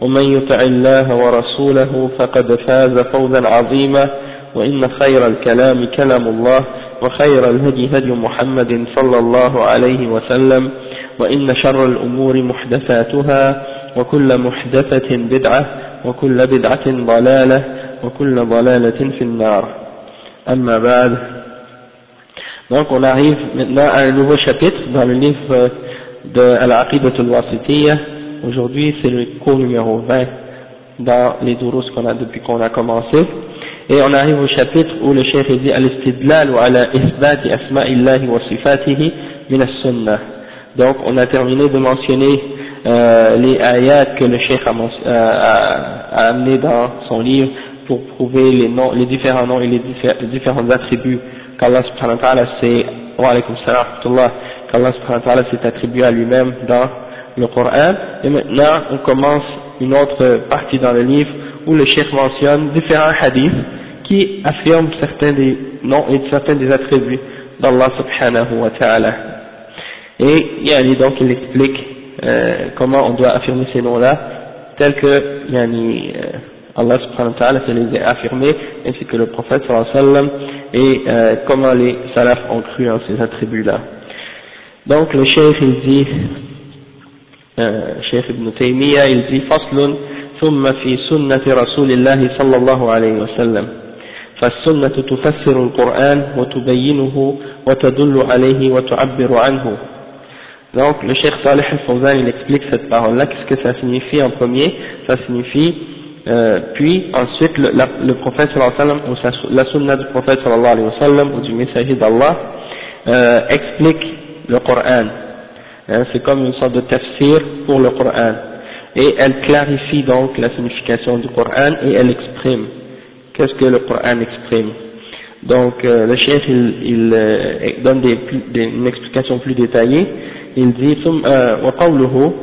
ومن يطع الله ورسوله فقد فاز فوزا عظيما وإن خير الكلام كلام الله وخير الهدي هدي محمد صلى الله عليه وسلم وإن شر الأمور محدثاتها وكل محدثة بدعة وكل بدعة ضلالة وكل ضلالة في النار أما بعد Donc on arrive maintenant à un nouveau chapitre dans le livre de al-Wasitiyya. Aujourd'hui c'est le cours numéro 20 dans les durus qu'on a depuis qu'on a commencé. Et on arrive au chapitre où le cheikh dit Al-Istidlal wa ala isbati asma'illahi wa sifatihi min as-sunnah. Donc on a terminé de mentionner euh, les ayats que le cheikh a, a, a amené dans son livre pour prouver les, les différents noms et les, différents attributs qu'Allah subhanahu wa ta'ala s'est attribué à lui-même dans le Coran. Et maintenant, on commence une autre partie dans le livre où le cheikh mentionne différents hadiths qui affirment certains des noms et certains des attributs d'Allah subhanahu wa ta'ala. Et yani, donc il explique euh, comment on doit affirmer ces noms-là, tels que yani, euh, Allah subhanahu wa ta'ala se les a affirmés, ainsi que le prophète sallallahu alayhi wa sallam, et euh, comment les salafs ont cru en ces attributs-là. Donc le cheikh il dit, euh, ibn Taymiyyah il dit, فصل ثم في سنة رسول الله صلى الله عليه وسلم فالسنة تفسر القرآن وتبينه وتدل عليه وتعبر عنه Donc le cheikh Salih al-Fawzan il explique cette parole-là, qu'est-ce que ça signifie en premier Ça signifie euh, puis ensuite le, la, le prophète sallallahu alayhi wa sallam, ou la sunna du prophète sallallahu alayhi wa sallam, ou du messager d'Allah, euh, explique le Coran. Hein, c'est comme une sorte de tafsir pour le Coran. Et elle clarifie donc la signification du Coran et elle exprime. Qu'est-ce que le Coran exprime Donc euh, le chef il, il euh, donne des, des, une explication plus détaillée. Il dit وقوله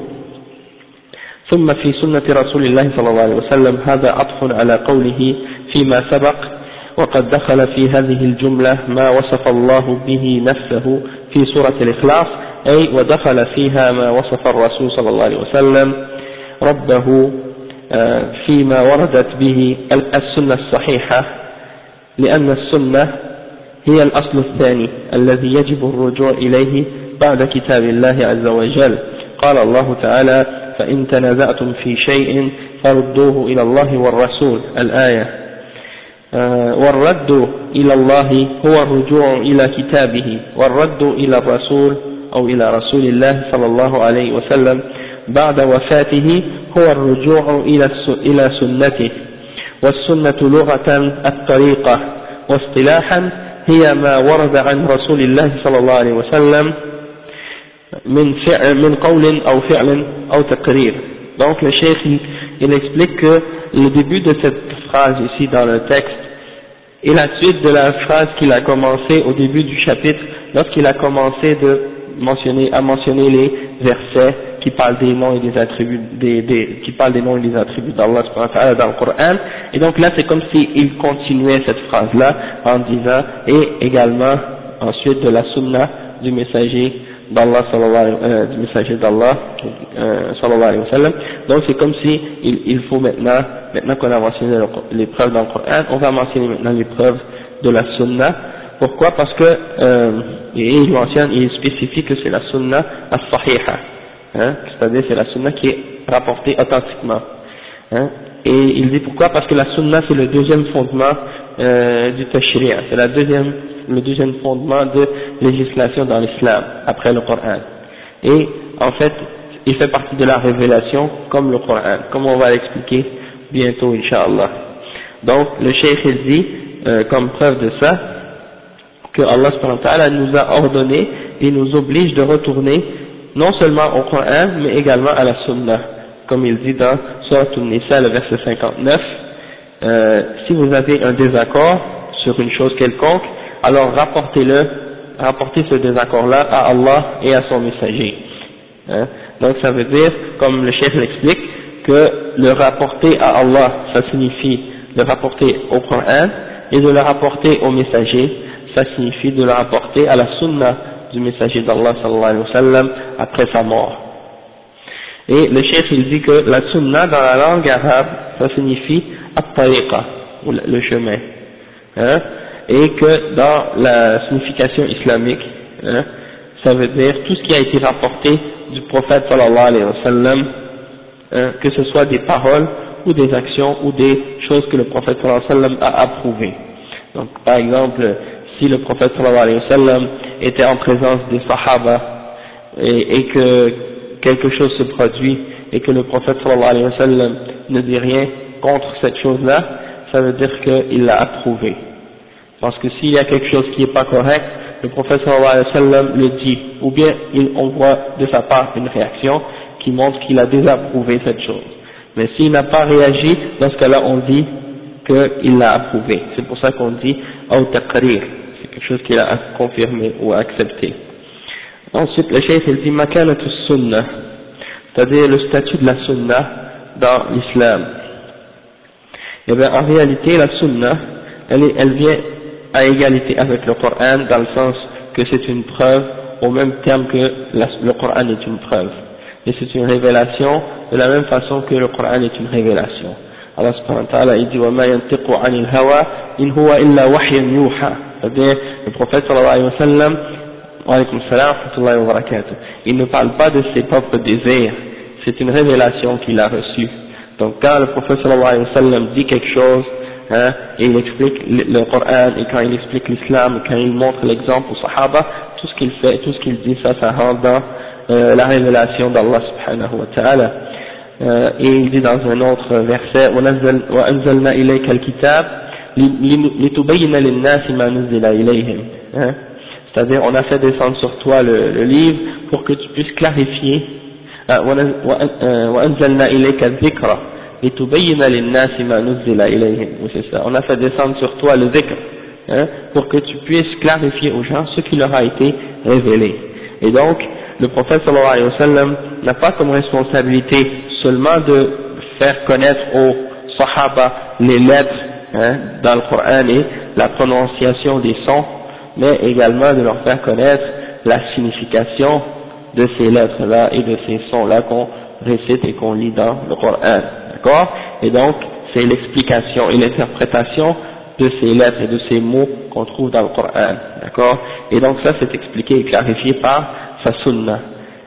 ثم في سنة رسول الله صلى الله عليه وسلم هذا عطف على قوله فيما سبق وقد دخل في هذه الجملة ما وصف الله به نفسه في سورة الإخلاص أي ودخل فيها ما وصف الرسول صلى الله عليه وسلم ربه فيما وردت به السنة الصحيحة لأن السنة هي الأصل الثاني الذي يجب الرجوع إليه بعد كتاب الله عز وجل. قال الله تعالى فإن تنازعتم في شيء فردوه إلى الله والرسول. الآية. آه والرد إلى الله هو الرجوع إلى كتابه والرد إلى الرسول أو إلى رسول الله صلى الله عليه وسلم بعد وفاته هو الرجوع إلى سنته. والسنة لغة الطريقة. واصطلاحا هي ما ورد عن رسول الله صلى الله عليه وسلم من فعل من قول أو فعل أو تقرير. Donc le cheikh il, il explique que le début de cette phrase ici dans le texte est la suite de la phrase qu'il a commencé au début du chapitre lorsqu'il a commencé de mentionner, les versets qui parlent des noms et des attributs, des, des, qui parlent des noms et des attributs d'Allah dans le Coran. Et donc là, c'est comme s'il continuait cette phrase-là en disant, et également ensuite de la sunna du messager d'Allah, euh, du messager d'Allah, euh, alayhi wa sallam. Donc c'est comme si il, il faut maintenant, maintenant qu'on a mentionné les preuves dans le Coran, on va mentionner maintenant les preuves de la sunna. Pourquoi? Parce que, euh, il mentionne, il spécifie que c'est la sunna as-sahiha. Hein, c'est-à-dire c'est la sunna qui est rapportée authentiquement. Hein, et il dit pourquoi? Parce que la sunna c'est le deuxième fondement euh, du tashri' c'est deuxième, le deuxième fondement de législation dans l'islam, après le Coran. Et en fait, il fait partie de la révélation comme le Coran, comme on va l'expliquer bientôt, Inch'Allah. Donc, le Cheikh il dit, euh, comme preuve de ça, que Allah nous a ordonné et nous oblige de retourner non seulement au Coran, mais également à la Sunna. Comme il dit dans Surah An-Nisa, le verset 59, euh, si vous avez un désaccord sur une chose quelconque, alors rapportez-le, rapportez ce désaccord-là à Allah et à son messager. Hein? Donc ça veut dire, comme le chef l'explique, que le rapporter à Allah, ça signifie le rapporter au Coran, et de le rapporter au messager, ça signifie de le rapporter à la sunna du messager d'Allah sallallahu alayhi wa sallam après sa mort. Et le chef il dit que la sunna dans la langue arabe, ça signifie at-tariqa, le chemin. Hein, et que dans la signification islamique, hein, ça veut dire tout ce qui a été rapporté du prophète sallallahu alayhi wa sallam, hein, que ce soit des paroles ou des actions ou des choses que le prophète sallallahu alayhi wa sallam a approuvées. Donc par exemple, si le prophète sallallahu sallam était en présence des sahaba et, que quelque chose se produit et que le prophète sallallahu sallam ne dit rien contre cette chose-là, ça veut dire qu'il l'a approuvé. Parce que s'il y a quelque chose qui n'est pas correct, le prophète sallallahu alayhi wa sallam le dit, ou bien il, on voit de sa part une réaction qui montre qu'il a désapprouvé cette chose. Mais s'il n'a pas réagi, dans ce cas-là on dit qu'il l'a approuvé. C'est pour ça qu'on dit « au taqrir », quelque chose qu'il a confirmé ou accepté. Ensuite, le chef il dit « makanatu sunnah », c'est-à-dire le statut de la sunnah dans l'islam. Et eh bien en réalité, la sunnah, elle, est, elle vient à égalité avec le Coran dans le sens que c'est une preuve au même terme que le Coran est une preuve. Et c'est une révélation de la même façon que le Coran est une révélation. Allah subhanahu wa ta'ala il dit وَمَا يَنْتِقُ عَنِ الْهَوَى إِنْ هُوَ إِلَّا وَحْيًا يُوحَى C'est-à-dire, le prophète sallallahu alayhi wa sallam, wa alaykum salam wa wa barakatuh, il ne parle pas de ses propres désirs, c'est une révélation qu'il a reçue. Donc quand le prophète sallallahu alayhi wa sallam dit quelque chose, hein, et il explique le Coran, et quand il explique l'islam, et quand il montre l'exemple aux sahaba, tout ce qu'il fait, tout ce qu'il dit, ça, ça rentre dans euh, la révélation d'Allah subhanahu wa ta'ala. Euh, et il dit dans un autre verset وأنزلنا إليك الكتاب Hein. c'est-à-dire on a fait descendre sur toi le, livre pour que tu puisses clarifier. Hein, euh, on a fait descendre sur toi le dhikr, hein, pour que tu puisses clarifier aux gens ce qui leur a été révélé. Et donc, le prophète sallallahu alayhi wa sallam n'a pas comme responsabilité seulement de faire connaître aux sahaba les lettres hein, dans le Coran et la prononciation des sons, mais également de leur faire connaître la signification de ces lettres-là et de ces sons-là qu'on récite et qu'on lit dans le Coran. D'accord? Et donc, c'est l'explication et l'interprétation de ces lettres et de ces mots qu'on trouve dans le Coran. D'accord? Et donc ça, c'est expliqué et clarifié par sa sunna.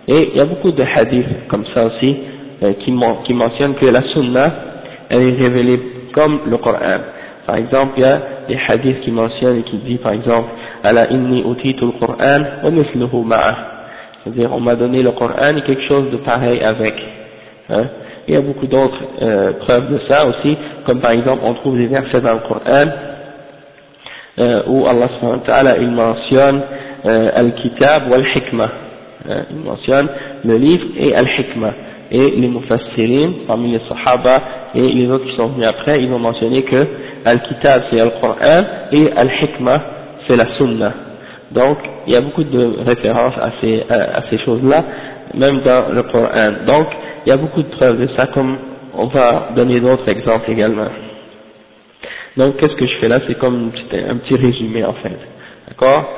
Et il y a beaucoup de hadiths comme ça aussi, euh, qui, qui mentionnent que la sunna, elle est révélée comme le Coran. Par exemple, il y a des hadiths qui mentionnent et qui disent par exemple, ala inni utitu le Coran wa misluhu ma'a. C'est-à-dire, on m'a donné le Coran et quelque chose de pareil avec. Hein. Il y a beaucoup d'autres euh, preuves de ça aussi, comme par exemple, on trouve des versets dans le Coran euh, où Allah subhanahu wa il mentionne euh, al-kitab wal-hikmah. Hein, il mentionne le livre et al-hikmah et les mufassirin, parmi les sahaba et les autres qui sont venus après, ils ont mentionné que Al-Kitab c'est Al-Qur'an et Al-Hikmah c'est la Sunnah. Donc, il y a beaucoup de références à ces, à, ces choses-là, même dans le Coran. Donc, il y a beaucoup de preuves de ça, comme on va donner d'autres exemples également. Donc, qu'est-ce que je fais là? C'est comme un petit résumé en fait. D'accord?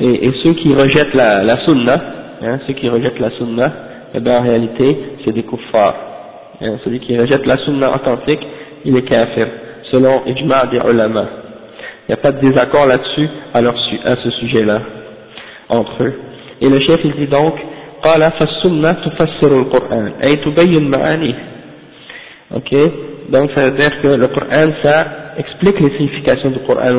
Et, ceux qui rejettent la, la Sunnah, hein, ceux qui rejettent la Sunnah, eh bien en réalité c'est des kuffars. Hein, celui qui rejette la sunna authentique, il est kafir, selon ijma' des ulama. Il n'y a pas de désaccord là-dessus à, à ce sujet-là, entre eux. Et le chef il dit donc, قال فالسنة تفسر القرآن أي تبين معانيه ok donc ça veut dire que le Coran ça explique les significations du Coran,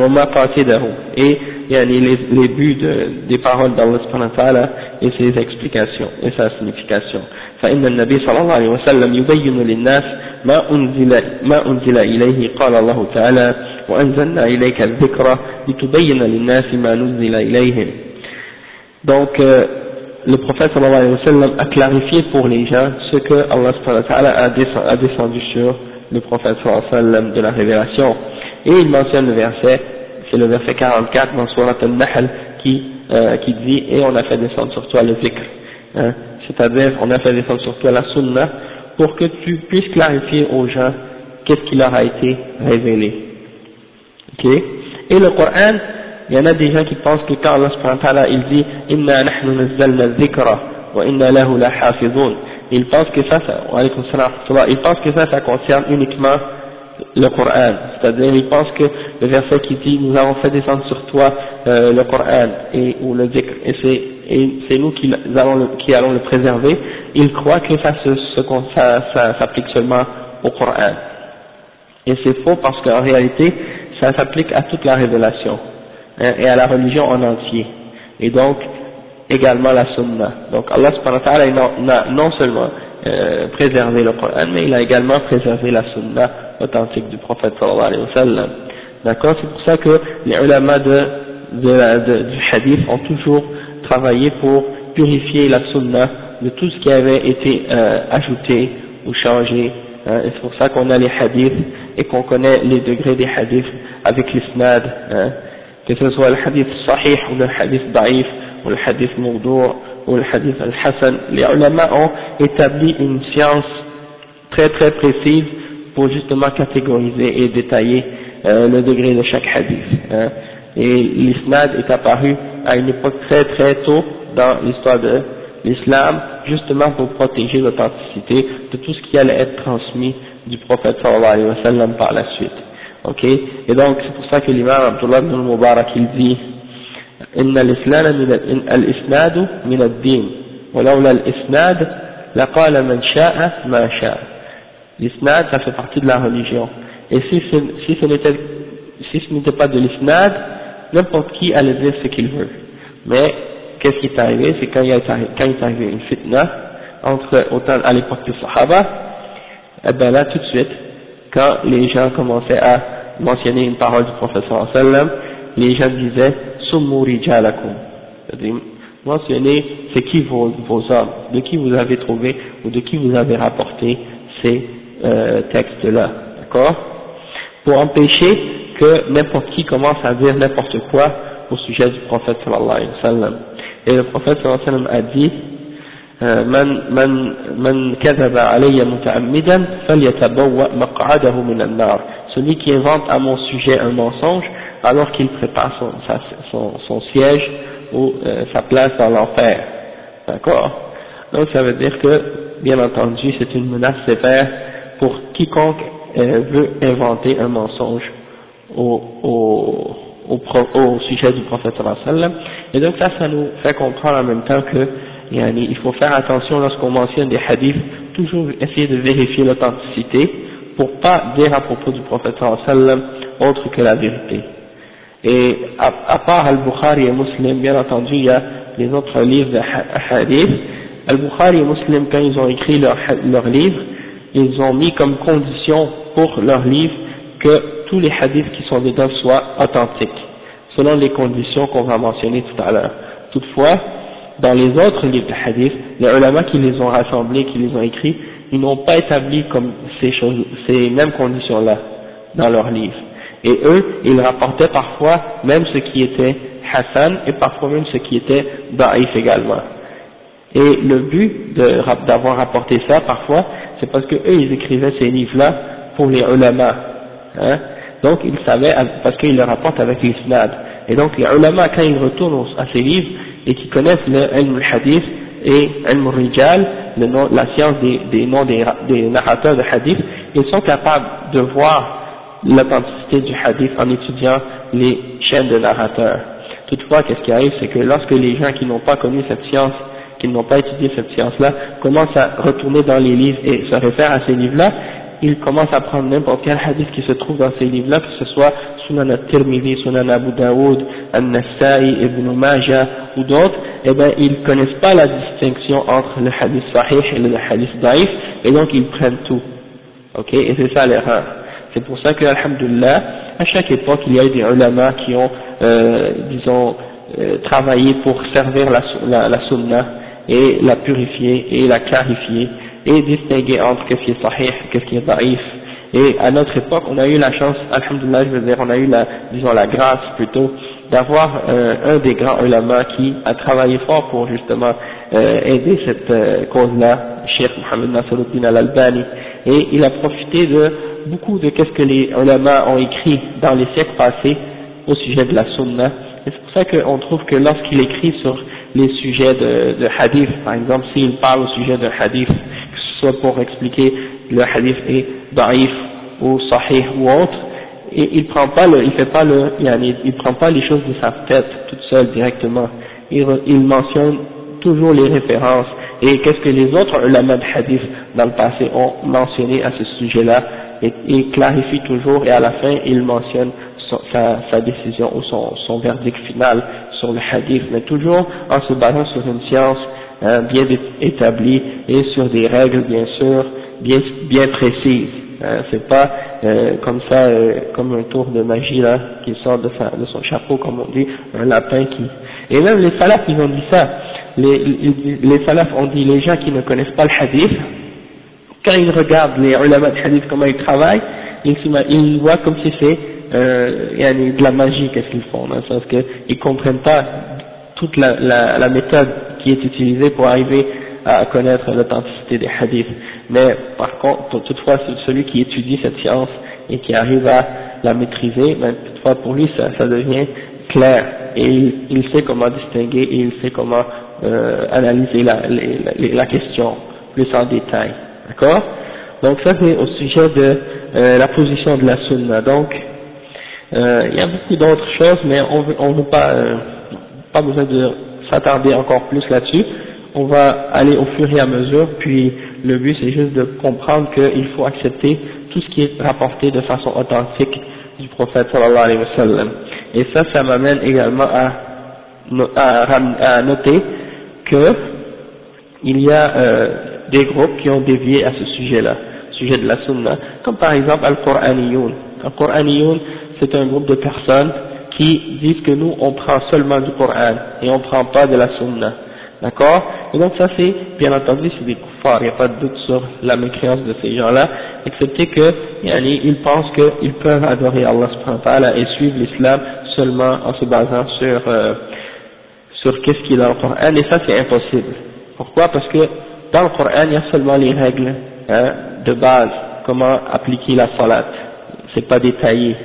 et yani, les, les buts de, des paroles d'Allah subhanahu wa ta'ala et ses explications et sa signification. فإن النبي صلى الله عليه وسلم يبين للناس ما أنزل, ما أنزل إليه قال الله تعالى وأنزلنا إليك الذكر لتبين للناس ما نزل إليهم donc euh, le prophète sallallahu alayhi wa sallam a clarifié pour les gens ce que Allah subhanahu wa ta'ala a descendu sur le prophète sallallahu alayhi wa sallam de la révélation et il mentionne le verset c'est le verset 44 dans Surat al-Nahl qui, euh, qui dit et on a fait descendre sur toi le zikr hein, c'est-à-dire on a fait descendre sur toi la sunna pour que tu puisses clarifier aux gens qu'est-ce qui leur a été révélé. Ok? Et le Coran il y en a des gens qui pensent que quand Allah subhanahu wa ta'ala il dit inna nahnu nazzalna dhikra wa inna lahu la ils pensent que ça, ça ils pensent que ça ça concerne uniquement le Coran, c'est-à-dire ils pensent que le verset qui dit nous avons fait descendre sur toi euh, le Coran et ou le dhikr et c'est et c'est nous qui allons le, préserver, ils croient que ça s'applique seulement au Coran. Et c'est faux parce qu'en réalité ça s'applique à toute la révélation hein, et à la religion en entier. Et donc également la sunna. Donc Allah subhanahu wa ta'ala non seulement euh, préservé le Coran, mais il a également préservé la sunna authentique du prophète sallallahu alayhi wa sallam. D'accord? C'est pour ça que les ulama de, de, du hadith ont toujours travaillé pour purifier la sunna de tout ce qui avait été euh, ajouté ou changé. Hein, c'est pour ça qu'on a les hadiths et qu'on connaît les degrés des hadiths avec l'isnad, hein, que ce soit le hadith sahih ou le hadith daif ou le hadith mawdu' ou le hadith al-Hassan, les ulama ont établi une science très très précise pour justement catégoriser et détailler euh, le degré de chaque hadith. Hein Et l'isnad est apparu à une époque très très tôt dans l'histoire de l'islam, justement pour protéger l'authenticité de tout ce qui allait être transmis du prophète sallallahu alayhi wa sallam par la suite. Ok Et donc c'est pour ça que l'imam Abdullah ibn al-Mubarak il dit إن الإسلام من الإسناد من الدين ولولا الإسناد لقال من شاء ما شاء l'isnad ça fait partie de la religion et si ce, si ce n'était si ce n'était pas de l'isnad n'importe qui allait dire ce qu'il veut. Mais qu'est-ce qui est arrivé? C'est quand il, a, quand il est arrivé une fitna entre autant à l'époque des sahaba et eh ben là tout de suite quand les gens commençaient à mentionner une parole du professeur sallam les gens disaient c'est-à-dire mentionnez c'est qui vos, vos hommes, de qui vous avez trouvé ou de qui vous avez rapporté ces euh, textes-là, d'accord? Pour empêcher que n'importe qui commence à dire n'importe quoi au sujet du prophète sallallahu alayhi wa sallam. Et le prophète sallallahu alayhi wa sallam a dit من من من كذب علي متعمدا فليتبوأ مقعده من النار celui qui invente à mon sujet un mensonge alors qu'il prépare son, son, son, siège ou euh, sa place dans l'enfer. D'accord Donc ça veut dire que, bien entendu, c'est une menace sévère pour quiconque euh, veut inventer un mensonge au, sujet du prophète sallam. Et donc ça, ça nous fait comprendre en même temps que il faut faire attention lorsqu'on mentionne des hadiths, toujours essayer de vérifier l'authenticité pour pas dire à propos du prophète sallam autre que la vérité. Et à, part Al-Bukhari et Muslim, bien entendu, il y a les autres livres de hadith. Al-Bukhari et Muslim, quand ils ont écrit leur, leur livre, ils ont mis comme condition pour leur livre que tous les hadiths qui sont dedans soient authentiques, selon les conditions qu'on va mentionner tout à l'heure. Toutefois, dans les autres livres de hadith, les ulama qui les ont rassemblés, qui les ont écrits, ils n'ont pas établi comme ces mêmes conditions-là dans leurs livres. Et eux, ils rapportaient parfois même ce qui était Hassan et parfois même ce qui était Da'if également. Et le but d'avoir rapporté ça parfois, c'est parce que eux, ils écrivaient ces livres-là pour les ulama. Hein. Donc ils savaient, parce qu'ils le rapportent avec l'isnad. Et donc les ulama, quand ils retournent à ces livres et qu'ils connaissent le ilm hadith et ilm rijal, la science des, des noms des, des narrateurs de hadith, ils sont capables de voir l'authenticité du hadith en étudiant les chaînes de narrateurs. Toutefois, qu'est-ce qui arrive, c'est que lorsque les gens qui n'ont pas connu cette science, qui n'ont pas étudié cette science-là, commencent à retourner dans les livres et se réfèrent à ces livres-là, il commence à prendre n'importe quel hadith qui se trouve dans ces livres-là, que ce soit Sunan al-Tirmidhi, Sunan Abu Daoud, Al-Nassai, Ibn Majah ou d'autres, eh ben ils connaissent pas la distinction entre le hadith sahih et le hadith daif, et donc ils prennent tout. Ok, et c'est ça l'erreur. C'est pour ça que, alhamdulillah, à chaque époque, il y a eu des ulama qui ont, euh, disons, euh, travaillé pour servir la, la, la sunna et la purifier et la clarifier et distinguer entre ce qui est sahih et ce qui est daif. Et à notre époque, on a eu la chance, alhamdulillah, je veux dire, on a eu la, disons, la grâce plutôt, d'avoir euh, un des grands ulama qui a travaillé fort pour justement euh, aider cette euh, cause-là, Cheikh Mohamed Nasruddin al-Albani, et il a profité de beaucoup de qu'est-ce que les ulama ont écrit dans les siècles passés au sujet de la sunna, et c'est pour ça qu'on trouve que lorsqu'il écrit sur les sujets de, de hadith, par exemple, s'il parle au sujet d'un hadith, soit pour expliquer le hadith est daif ou sahih ou autre, et il prend pas le, il fait pas le, il prend pas les choses de sa tête toute seule directement. Il, il mentionne toujours les références. Et qu'est-ce que les autres ulama de hadith dans le passé ont mentionné à ce sujet-là et il clarifie toujours et à la fin il mentionne sa, sa, décision ou son, son, verdict final sur le hadith, mais toujours en se basant sur une science hein, bien établie et sur des règles bien sûr bien, bien précises. Hein, c'est pas euh, comme ça, euh, comme un tour de magie là, qui sort de, son chapeau, comme on dit, un lapin qui... Et même les salafs, ils ont dit ça. Les, les, les salafs ont dit, les gens qui ne connaissent pas le hadith, quand ils regardent les ulama de hadith, comment ils travaillent, ils, ils voient comme si c'est euh, y a de la magie qu'est-ce qu'ils font, dans le sens qu'ils comprennent pas toute la, la, la, méthode qui est utilisée pour arriver à connaître l'authenticité des hadiths. Mais par contre, toutefois, celui qui étudie cette science et qui arrive à la maîtriser, ben, toutefois pour lui ça, devient clair et il, sait comment distinguer et il sait comment euh, analyser la, question plus en détail. D'accord? Donc ça c'est au sujet de euh, la position de la sunna. Donc euh, il y a beaucoup d'autres choses, mais on veut, on veut pas, pas besoin de s'attarder encore plus là-dessus. On va aller au fur et à mesure, puis le but c'est juste de comprendre qu'il faut accepter tout ce qui est rapporté de façon authentique du prophète sallallahu alayhi wa sallam. Et ça, ça m'amène également à, à, noter que il y a euh, des groupes qui ont dévié à ce sujet-là, sujet de la sunna, comme par exemple Al-Qur'aniyoun. Al-Qur'aniyoun, c'est un groupe de personnes qui disent que nous, on prend seulement du Coran et on prend pas de la Sunna. D'accord? Et donc ça c'est, bien entendu, c'est des kuffars, il n'y a pas de doute sur la mécréance de ces gens-là, excepté que, yani, ils pensent qu'ils peuvent adorer Allah subhanahu et suivre l'islam seulement en se basant sur, euh, sur qu'est-ce qu'il y a dans le Coran, et ça c'est impossible. Pourquoi? Parce que dans le Coran, il y a seulement les règles hein, de base, comment appliquer la salat, c'est pas détaillé,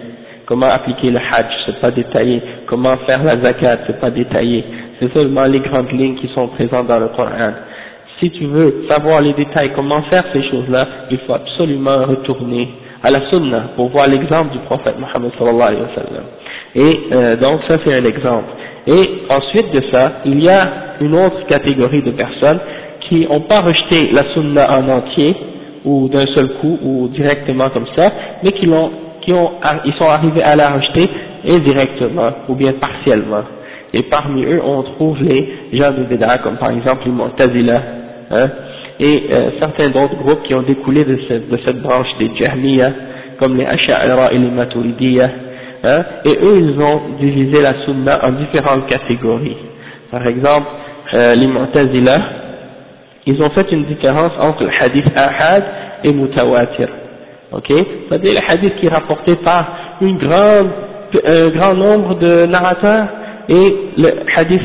comment appliquer le hajj, c'est pas détaillé, comment faire la zakat, c'est pas détaillé, c'est seulement les grandes lignes qui sont présentes dans le Coran. Si tu veux savoir les détails, comment faire ces choses-là, il faut absolument retourner à la sunna pour voir l'exemple du prophète Mohammed sallallahu alayhi wa sallam. Et euh, donc ça c'est un exemple. Et ensuite de ça, il y a une autre catégorie de personnes qui n'ont pas rejeté la sunna en entier, ou d'un seul coup, ou directement comme ça, mais qui l'ont qui ont, ils sont arrivés à la rejeter indirectement ou bien partiellement. Et parmi eux, on trouve les gens de Bédard, comme par exemple les Mu'tazila, hein, et euh, certains d'autres groupes qui ont découlé de cette, branche des Jahmiya, comme les Asha'ira et les Maturidiyya, hein, et eux, ils ont divisé la Sunna en différentes catégories. Par exemple, euh, les Mu'tazila, ils ont fait une différence entre le hadith ahad et mutawatir ok? C'est-à-dire le hadith qui est rapporté par une grande, un grand nombre de narrateurs et le hadith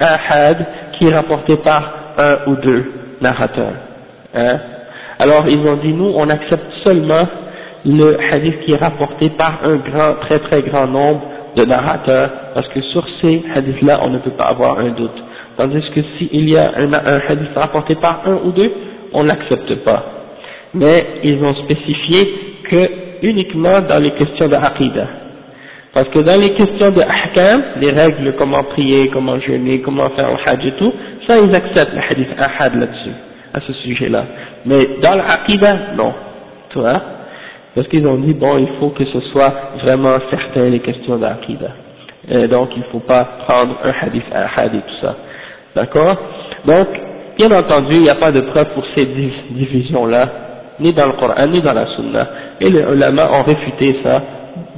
ahad qui est rapporté par un ou deux narrateurs. Hein? Alors ils ont dit nous on accepte seulement le hadith qui est rapporté par un grand, très très grand nombre de narrateurs parce que sur ces hadiths-là on ne peut pas avoir un doute. Tandis que s'il y a un, un hadith rapporté par un ou deux, on n'accepte pas mais ils ont spécifié que uniquement dans les questions de. Parce que dans les questions de ahkam, les règles, comment prier, comment jeûner, comment faire le hajj et tout, ça ils acceptent le hadith ahad là-dessus, à ce sujet-là. Mais dans l'aqidah, non. tu vois? Parce qu'ils ont dit, bon, il faut que ce soit vraiment certain les questions d'Aqidah. Et donc, il ne faut pas prendre un hadith, un hadith, tout ça. D'accord? Donc, bien entendu, il n'y a pas de preuve pour ces divisions-là, ni dans le Coran, ni dans la Sunna. Et les ulama ont réfuté ça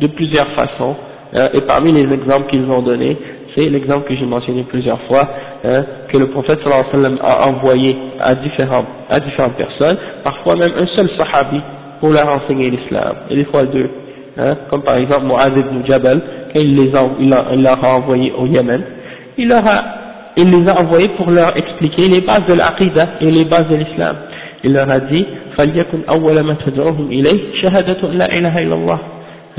de plusieurs façons. Hein, et parmi les exemples qu'ils ont donnés, c'est l'exemple que j'ai mentionné plusieurs fois, hein, que le prophète a envoyé à différentes, personnes, parfois même un seul sahabi pour leur enseigner l'islam, et des fois deux, hein, comme par exemple Mu'adh ibn Jabal, quand il les a, il, a, envoyés au Yémen, il il les a envoyés pour leur expliquer les bases de l'aqidah et les bases de l'islam. Il leur a dit, فَلْيَكُنْ أَوَّلَ مَا تَدْعُوهُمْ إِلَيْهِ شَهَادَةُ لَا إِلَهَ إِلَّا اللَّهِ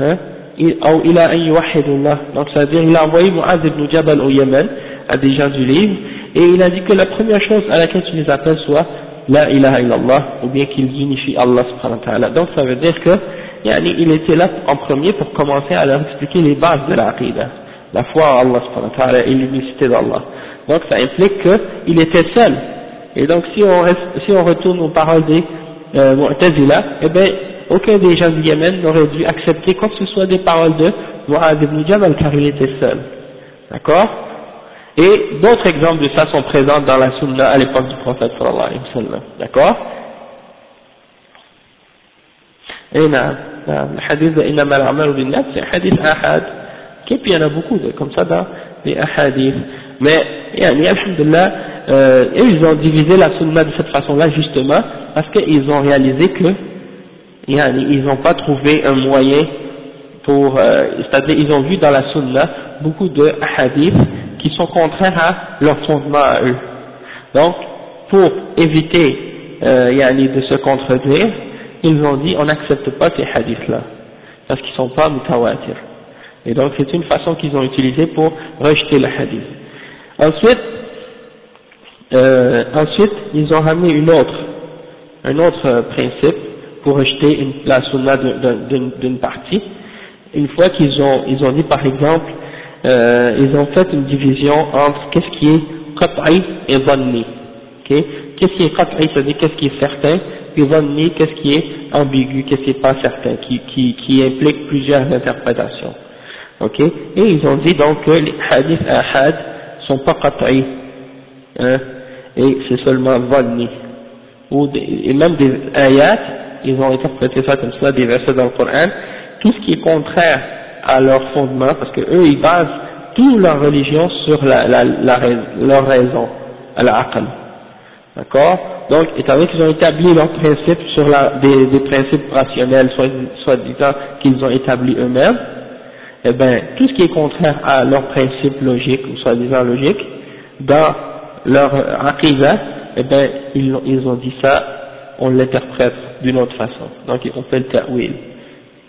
hein, أو إلى أن يوحدوا الله donc ça veut dire il a envoyé Mu'adh ibn Jabal au Yémen à des gens du livre et il a dit que la première chose à laquelle tu les appelles soit La ilaha illallah ou bien qu'ils unifient Allah subhanahu wa ta'ala donc ça veut dire que yani, il était là en premier pour commencer à leur expliquer les bases de la la foi en Allah subhanahu wa ta'ala et l'unicité d'Allah donc ça implique qu'il était seul et donc si on, reste, si on retourne aux paroles des euh, Mu'tazila eh bien aucun des gens du Yémen n'aurait dû accepter quoi que ce soit des paroles de Mu'adh ibn Jabal car il était seul. D'accord? Et d'autres exemples de ça sont présents dans la Sunna à l'époque du prophète sallallahu alayhi wa sallam. D'accord? Et là, le hadith de Inna al bin c'est un hadith ahad. Et puis il y en a beaucoup de, comme ça dans les ahadiths. Mais, yani, alhamdulillah, euh, ils ont divisé la sunna de cette façon-là justement parce qu'ils ont réalisé que ils n'ont pas trouvé un moyen pour, euh, c'est-à-dire ils ont vu dans la sunna beaucoup de hadiths qui sont contraires à leur fondement à eux. Donc, pour éviter euh, de se contredire, ils ont dit on n'accepte pas ces hadiths-là, parce qu'ils ne sont pas mutawatir. Et donc c'est une façon qu'ils ont utilisée pour rejeter le hadith. Ensuite, euh, ensuite ils ont ramené une autre, un autre principe pour rejeter une, la sunna d'une partie. Une fois qu'ils ont, ils ont dit par exemple, euh, ils ont fait une division entre qu'est-ce qui est qat'i et dhanni. Okay? Qu'est-ce qui est qat'i, c'est-à-dire qu'est-ce qui est certain, et dhanni, qu'est-ce qui est ambigu, qu'est-ce qui n'est pas certain, qui, qui, qui implique plusieurs interprétations. Ok? Et ils ont dit donc que les hadiths ahad sont pas qat'i, hein, et c'est seulement dhanni. Ou et même des ayats ils ont interprété ça comme ça, des versets dans le Coran, tout ce qui est contraire à leur fondement, parce que eux ils basent toute leur religion sur la, leur raison, à la aql. D'accord? Donc, étant donné qu'ils ont établi leurs principes sur des, des principes rationnels, soit, soit disant qu'ils ont établi eux-mêmes, eh bien, tout ce qui est contraire à leurs principes logiques, ou soit disant logiques, dans leur aqidah, eh bien, ils, ils ont dit ça, on l'interprète d'une autre façon. Donc on fait le ta'wil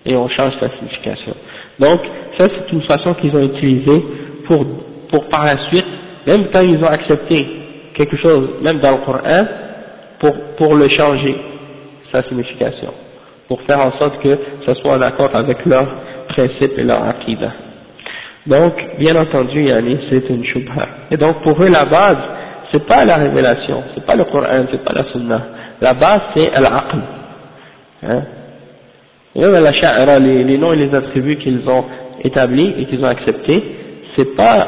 et on change sa signification. Donc ça c'est une façon qu'ils ont utilisée pour, pour par la suite, même quand ils ont accepté quelque chose, même dans le Coran, pour, pour le changer, sa signification, pour faire en sorte que ça soit en accord avec leurs principes et leur akida. Donc, bien entendu, Yanni, c'est une shubha. Et donc, pour eux, la base, c'est pas la révélation, c'est pas le Coran, c'est pas la Sunna. La base, c'est l'aql. Hein? Et même la sha'ira, les, noms et les attributs qu'ils ont établis et qu'ils ont acceptés, c'est pas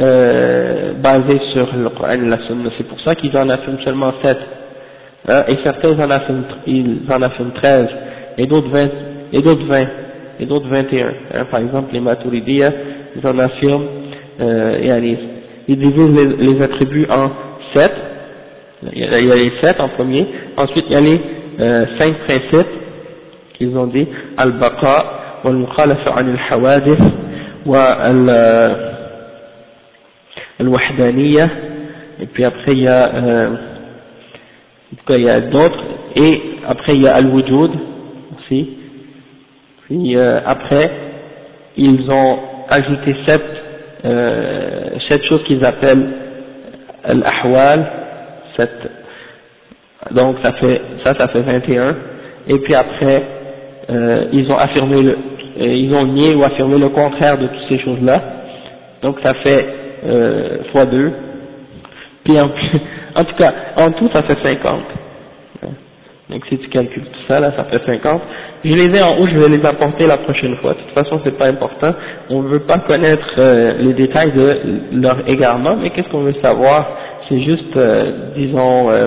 euh, basé sur le Coran et la Sunna, c'est pour ça qu'ils en affirment seulement 7. Hein, et certains en affirment, ils en affirment 13, et d'autres 20, et d'autres 20, et d'autres 21. Hein, par exemple, les Maturidiyah, ils en affirment, euh, ils divisent les, attributs en 7, il y a, il les 7 en premier, ensuite il y a les euh, cinq principes qu'ils ont dit. Al-baqa an al-hawadith wa al-wahdaniyya. Et puis après il y a euh, il y a d'autres. Et après il y a al-wujud aussi. Puis euh, après ils ont ajouté sept euh, sept choses qu'ils appellent al-ahwal sept donc ça fait ça ça fait 21 et puis après euh, ils ont affirmé le euh, ils ont nié ou affirmé le contraire de toutes ces choses là donc ça fait euh, fois 2 puis en, en, tout cas en tout ça fait 50 Donc si tu calcules tout ça, là, ça fait 50. Je les ai en haut, je vais les apporter la prochaine fois. De toute façon, c'est pas important. On veut pas connaître euh, les détails de leur égarement, mais qu'est-ce qu'on veut savoir? C'est juste, euh, disons, euh,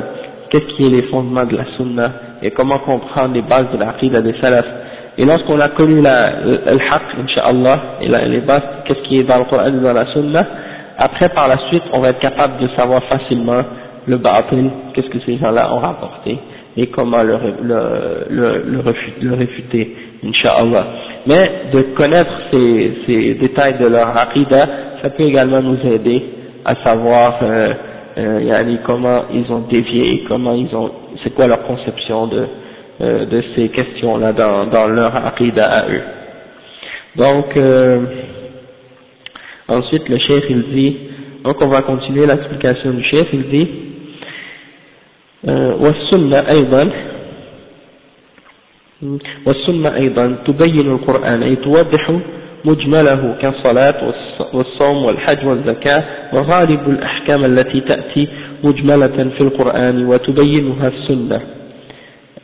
qu'est-ce qui est les fondements de la sunna et comment comprendre les bases de la à des salafs. Et lorsqu'on a connu la, le haq, inshallah, et les bases, qu'est-ce qui est dans le Coran et dans la sunna, après par la suite, on va être capable de savoir facilement le bâtil, qu'est-ce que ces gens-là ont rapporté et comment le, le, le, le, refuter, le réfuter, Inch'Allah. Mais de connaître ces, ces détails de leur aqidah, ça peut également nous aider à savoir euh, euh, comment ils ont dévié, comment ils ont, c'est quoi leur conception de, euh, de ces questions-là dans, dans leur aqidah à eux. Donc, euh, ensuite le chef il dit, donc on va continuer l'explication du chef, il dit, والسنة أيضا والسنة أيضا تبين القرآن أي توضح مجمله كالصلاة والصوم والحج والزكاة وغالب الأحكام التي تأتي مجملة في القرآن وتبينها السنة.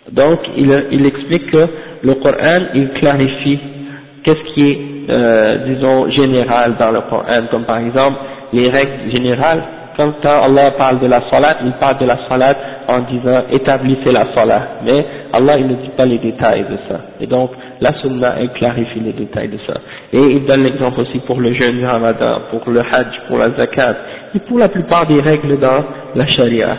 Donc il, il explique que le Coran il clarifie qu'est-ce qui est euh, disons général dans le Coran comme par exemple les règles générales comme quand Allah parle de la salat il parle de la salat en disant établissez la salat, mais Allah il ne dit pas les détails de ça. Et donc la sunna elle clarifie les détails de ça. Et il donne l'exemple aussi pour le jeûne du ramadan, pour le hajj, pour la zakat, et pour la plupart des règles dans la sharia.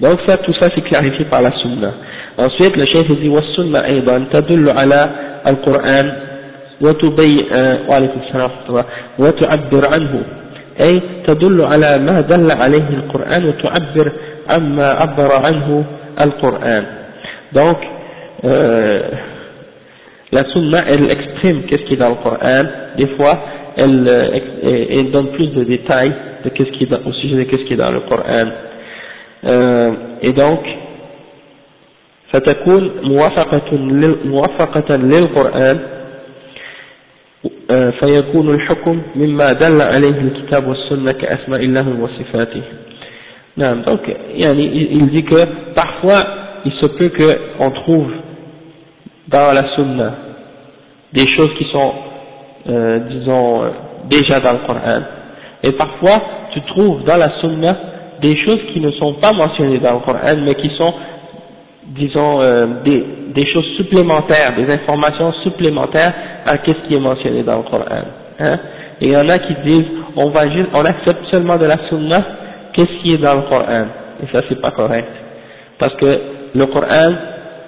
Donc ça, tout ça c'est clarifié par la sunna. Ensuite le chef dit والسنة أيضا تدل على القرآن وتبين وعليكم السلام وتعبر عنه أي تدل على ما دل عليه القرآن وتعبر عما عبر عنه القرآن donc euh, la sunna elle exprime qu'est-ce qui est dans le Coran des fois elle, euh, elle donne plus de détails de qu'est-ce qui est dans, au sujet de qu'est-ce qui est dans le Coran euh, et donc فتكون موافقة للقرآن فيكون الحكم مما دل عليه الكتاب والسنة كأسماء الله وصفاته نعم donc يعني, il dit que parfois il se peut qu'on trouve dans la sunna des choses qui sont euh, disons déjà dans le Coran et parfois tu trouves dans la sunna des choses qui ne sont pas mentionnées dans le Coran mais qui sont disons, euh, des, des, choses supplémentaires, des informations supplémentaires à ce qui est mentionné dans le Coran. Hein. Et il y en a qui disent, on va juste, on accepte seulement de la sunna qu'est-ce qui est dans le Coran? Et ça c'est pas correct. Parce que le Coran,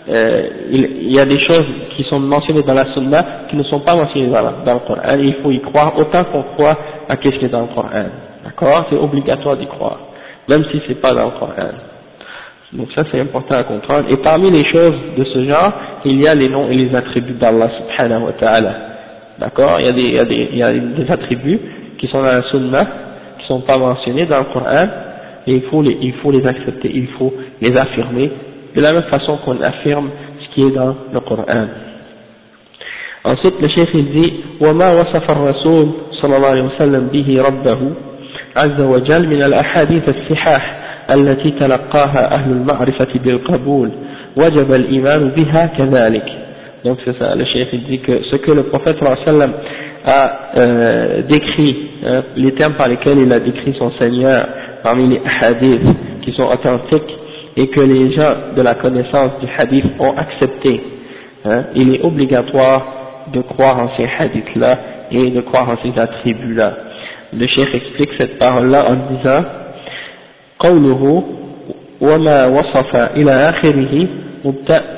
euh, il, y a des choses qui sont mentionnées dans la sunna qui ne sont pas mentionnées dans, dans le Coran. Il faut y croire autant qu'on croit à ce qui est dans le Coran. D'accord? C'est obligatoire d'y croire. Même si c'est pas dans le Coran. Donc ça c'est important à comprendre. Et parmi les choses de ce genre, il y a les noms et les attributs d'Allah subhanahu wa ta'ala. D'accord il, y a des, il, y a des, il y a des attributs qui sont dans la sunna, qui ne sont pas mentionnés dans le Coran, et il faut, les, il faut les accepter, il faut les affirmer, de la même façon qu'on affirme ce qui est dans le Coran. Ensuite, le chef il dit, وما وصف الرسول صلى الله عليه وسلم به ربه عز وجل من الأحاديث الصحاح التي تلقاها أهل المعرفة بالقبول وجب الإيمان بها كذلك donc c'est ça le chef il dit que ce que le prophète sallam a euh, décrit hein, les termes par lesquels il a décrit son Seigneur parmi les hadiths qui sont authentiques et que les gens de la connaissance du hadith ont accepté hein, il est obligatoire de croire en ces hadiths là et de croire en ces attributs là le chef explique cette parole là en disant قوله وما وصف إلى آخره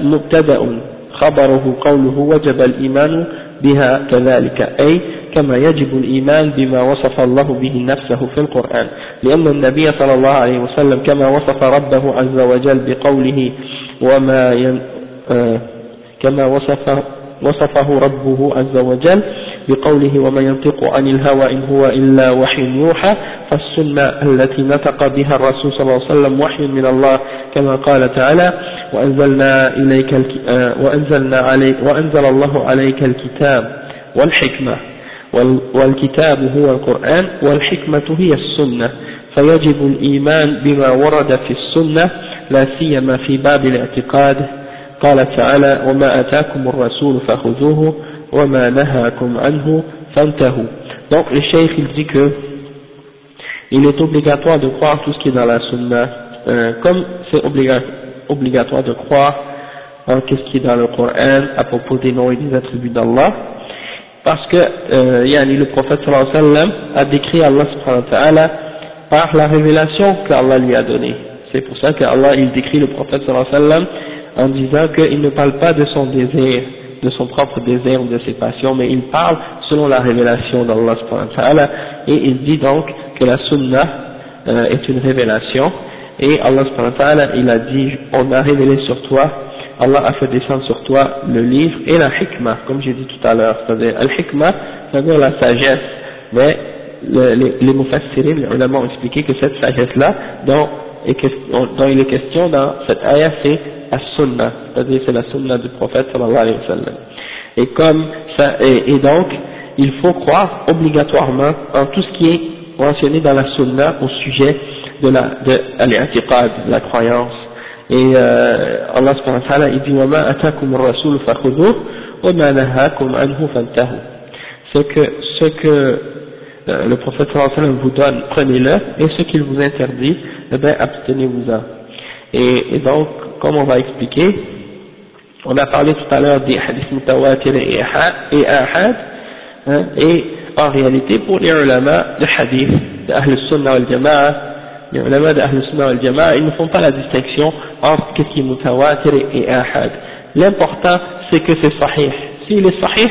مبتدأ خبره قوله وجب الإيمان بها كذلك أي كما يجب الإيمان بما وصف الله به نفسه في القرآن. لأن النبي صلى الله عليه وسلم كما وصف ربه عز وجل بقوله وما ين... آه كما وصف وصفه ربه عز وجل بقوله وما ينطق عن الهوى إن هو إلا وحي يوحى فالسنة التي نطق بها الرسول صلى الله عليه وسلم وحي من الله كما قال تعالى وأنزلنا إليك وأنزلنا عليك وأنزل الله عليك الكتاب والحكمة والكتاب هو القرآن والحكمة هي السنة فيجب الإيمان بما ورد في السنة لا سيما في باب الاعتقاد قال تعالى وما أتاكم الرسول فخذوه وما نهاكم عنه فانتهوا donc le cheikh il dit que il est obligatoire de croire tout ce qui est dans la sunna euh, comme c'est obligatoire de croire en ce qui est dans le Coran à propos des noms et des attributs d'Allah parce que euh, yani, le prophète sallallahu alayhi wa sallam a décrit Allah subhanahu wa ta'ala par la révélation qu'Allah lui a donnée. C'est pour ça qu'Allah il décrit le prophète sallallahu alayhi wa sallam en disant qu'il ne parle pas de son désir, de son propre désir ou de ses passions, mais il parle selon la révélation d'Allah et il dit donc que la sunnah euh, est une révélation. Et Allah il a dit on a révélé sur toi Allah a fait descendre sur toi le livre et la hikmah, comme j'ai dit tout à l'heure, c'est-à-dire al-hikmah, c'est-à-dire la sagesse, mais les, les mufassirin, les ulama ont expliqué que cette sagesse-là, dont, dont, il est question dans cette ayah, c'est as-sunnah, c'est-à-dire c'est la sunnah du prophète sallallahu alayhi wa sallam. Et comme ça, et, donc, il faut croire obligatoirement en tout ce qui est mentionné dans la sunnah au sujet de la, de, de la croyance et euh, Allah subhanahu wa ta'ala, il dit وَمَا أَتَاكُمُ الرَّسُولُ فَخُذُوهُ وَمَا نَهَاكُمْ عَنْهُ فَانْتَهُ Ce que, ce que euh, le prophète sallallahu alayhi wa sallam vous donne, prenez-le, et ce qu'il vous interdit, eh bien, abstenez-vous-en. Et, et, donc, comme on va expliquer, on a parlé tout à l'heure des hadiths mutawatir et ahad, hein, et en réalité, pour les ulama de hadith, de Ahl Sunnah wal Jama'a, les ulama d'Ahl Sunnah wal Jama'a, ils ne font pas la distinction entre ce qui est mutawatir et ahad. L'important, c'est que c'est sahih. S'il est sahih,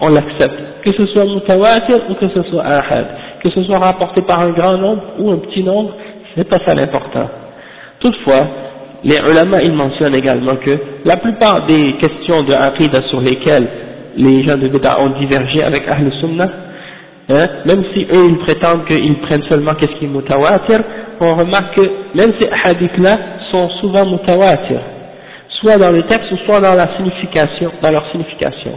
on l'accepte. Que ce soit mutawatir ou que ce soit ahad. Que ce soit rapporté par un grand nombre ou un petit nombre, c'est pas ça l'important. Toutefois, les ulama, ils mentionnent également que la plupart des questions de aqidah sur lesquelles les gens de Bida ont divergé avec Ahl Sunnah, hein, même si eux ils prétendent qu'ils prennent seulement qu'est-ce qui est mutawatir, on remarque que même ces hadiths-là sont souvent mutawatir, soit dans les textes ou soit dans la signification, dans leur signification.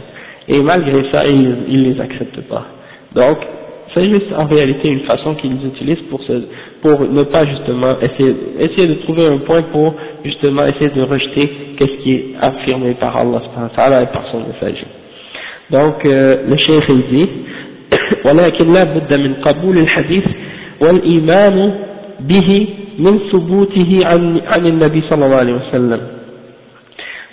Et malgré ça, ils, ils les acceptent pas. Donc, c'est juste en réalité une façon qu'ils utilisent pour, se, pour ne pas justement essayer, essayer de trouver un point pour justement essayer de rejeter qu'est-ce qui est affirmé par Allah et par son messager. Donc, euh, le cheikh il dit, ولكن لا بد من قبول الحديث والإيمان به من ثبوته عن, عن النبي صلى الله عليه وسلم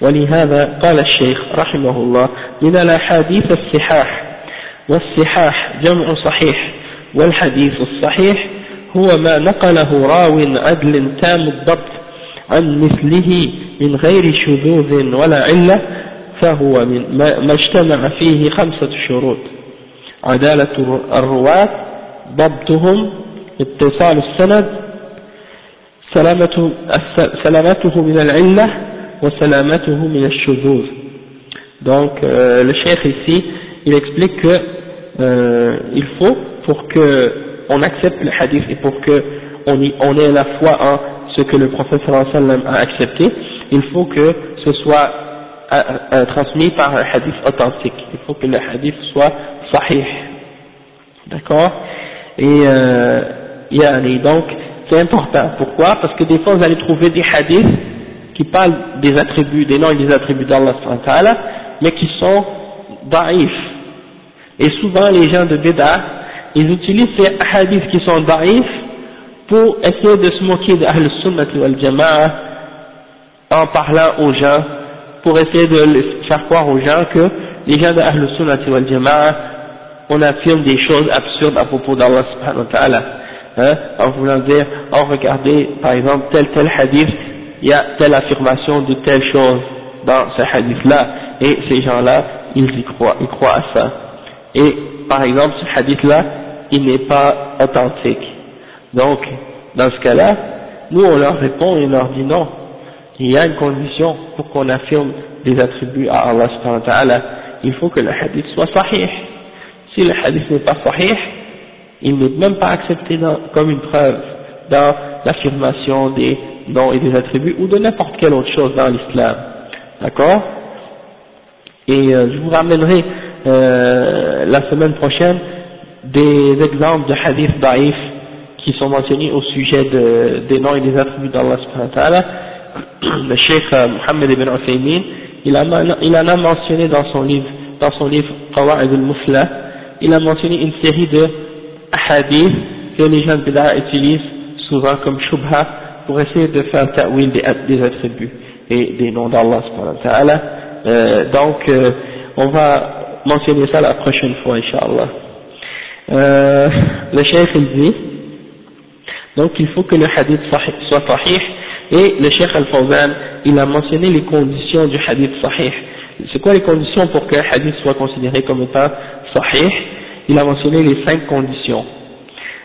ولهذا قال الشيخ رحمه الله من الأحاديث الصحاح والصحاح جمع صحيح والحديث الصحيح هو ما نقله راو عدل تام الضبط عن مثله من غير شذوذ ولا علة فهو من ما اجتمع فيه خمسة شروط. عدالة الرواة ضبطهم اتصال السند سلامته, سلامته من العلة وسلامته من الشذوذ. Donc euh, le cheikh ici il explique que euh, il faut pour que on accepte le hadith et pour que on, y, on ait la foi en ce que le prophète sallam a accepté il faut que ce soit euh, euh, transmis par un hadith authentique. Il faut que le hadith soit sahih. D'accord? Et euh, yani, donc c'est important. Pourquoi? Parce que des fois vous allez trouver des hadiths qui parlent des attributs, des noms et des attributs d'Allah mais qui sont daif. Et souvent les gens de Bida, ils utilisent ces hadiths qui sont daif pour essayer de se moquer de Ahl Sunnah wal Jama'a en parlant aux gens, pour essayer de faire croire aux gens que les gens de Ahl Sunnah wal Jama'a on affirme des choses absurdes à propos d'Allah subhanahu wa ta'ala hein, en voulant dire, oh regardez, par exemple, tel tel hadith, il y a telle affirmation de telle chose dans ce hadith-là, et ces gens-là, ils y croient, ils croient à ça. Et, par exemple, ce hadith-là, il n'est pas authentique. Donc, dans ce cas-là, nous on leur répond et on leur dit non, il y a une condition pour qu'on affirme des attributs à Allah subhanahu wa ta'ala, il faut que le hadith soit sahih. Si le hadith n'est pas sahih, il n'est même pas accepté comme une preuve dans l'affirmation des noms et des attributs ou de n'importe quelle autre chose dans l'islam. D'accord? Et euh, je vous ramènerai euh, la semaine prochaine des exemples de hadiths daïfs qui sont mentionnés au sujet de, des noms et des attributs d'Allah subhanahu wa ta'ala, le Cheikh euh, Mohammed ibn Uthaymin, il, il en a mentionné dans son livre, dans son livre Qawa'id al-Mufla, il a mentionné une série de hadiths que les gens de utilisent souvent comme shubha pour essayer de faire ta'wil des, attributs et des noms d'Allah ta'ala. Euh, donc, euh, on va mentionner ça la prochaine fois, Inch'Allah. Euh, le Cheikh il dit, donc il faut que le hadith soit sahih, et le Cheikh Al-Fawzan, il a mentionné les conditions du hadith sahih. C'est quoi les conditions pour qu'un hadith soit considéré comme étant sahih? Il a mentionné les cinq conditions.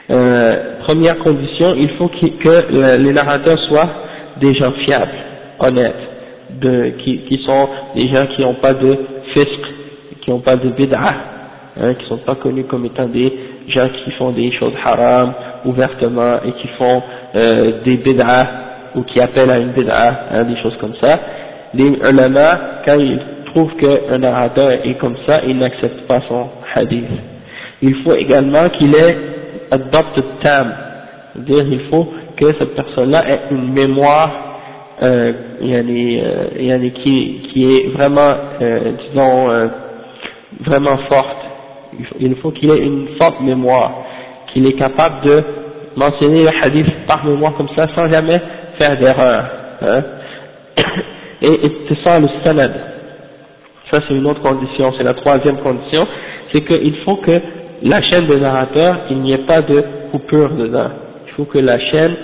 Première condition, il faut que les narrateurs soient des gens fiables, honnêtes, qui sont des gens qui n'ont pas de fisq, qui n'ont pas de bid'ah, hein, qui ne sont pas connus comme étant des gens qui font des choses haram ouvertement et qui font euh, des bid'ah ou qui appellent à une bid'ah, hein, des choses comme ça. Les ulama, quand ils trouvent qu'un narrateur est comme ça, ils n'acceptent pas son hadith. Il faut également qu'il ait adopte tam, c'est-à-dire il faut que cette personne-là ait une mémoire euh, euh, qui, qui est vraiment, euh, disons, euh, vraiment forte. Il faut qu'il ait une forte mémoire, qu'il est capable de mentionner le hadith par mémoire comme ça sans jamais faire d'erreur. Hein. Et ça le sanad. Ça c'est une autre condition, c'est la troisième condition, c'est qu'il faut que la chaîne de narrateur, il n'y ait pas de coupure dedans. Il faut que la chaîne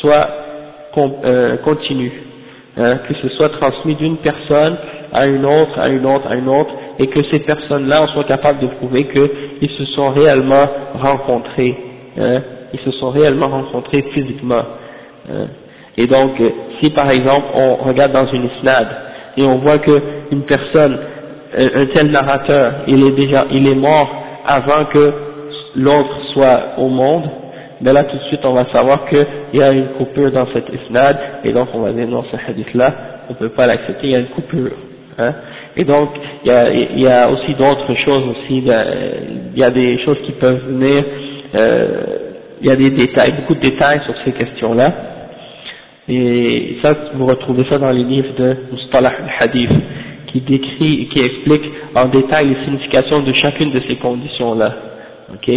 soit continue, hein, que ce soit transmis d'une personne à une autre, à une autre, à une autre, et que ces personnes-là soient capables de prouver qu'ils se sont réellement rencontrés, hein, ils se sont réellement rencontrés physiquement. Hein. Et donc, si par exemple on regarde dans une isnad et on voit qu'une personne, un tel narrateur, il est déjà, il est mort avant que l'autre soit au monde, mais là tout de suite on va savoir qu'il y a une coupure dans cette isnad, et donc on va dire non, ce hadith-là, on ne peut pas l'accepter, il y a une coupure. Hein. Et donc il y a, il y a aussi d'autres choses aussi, il y a des choses qui peuvent venir, euh, il y a des détails, beaucoup de détails sur ces questions-là, et ça vous retrouvez ça dans les livres de Mustalah al-Hadith qui décrit, qui explique en détail les significations de chacune de ces conditions-là. Ok?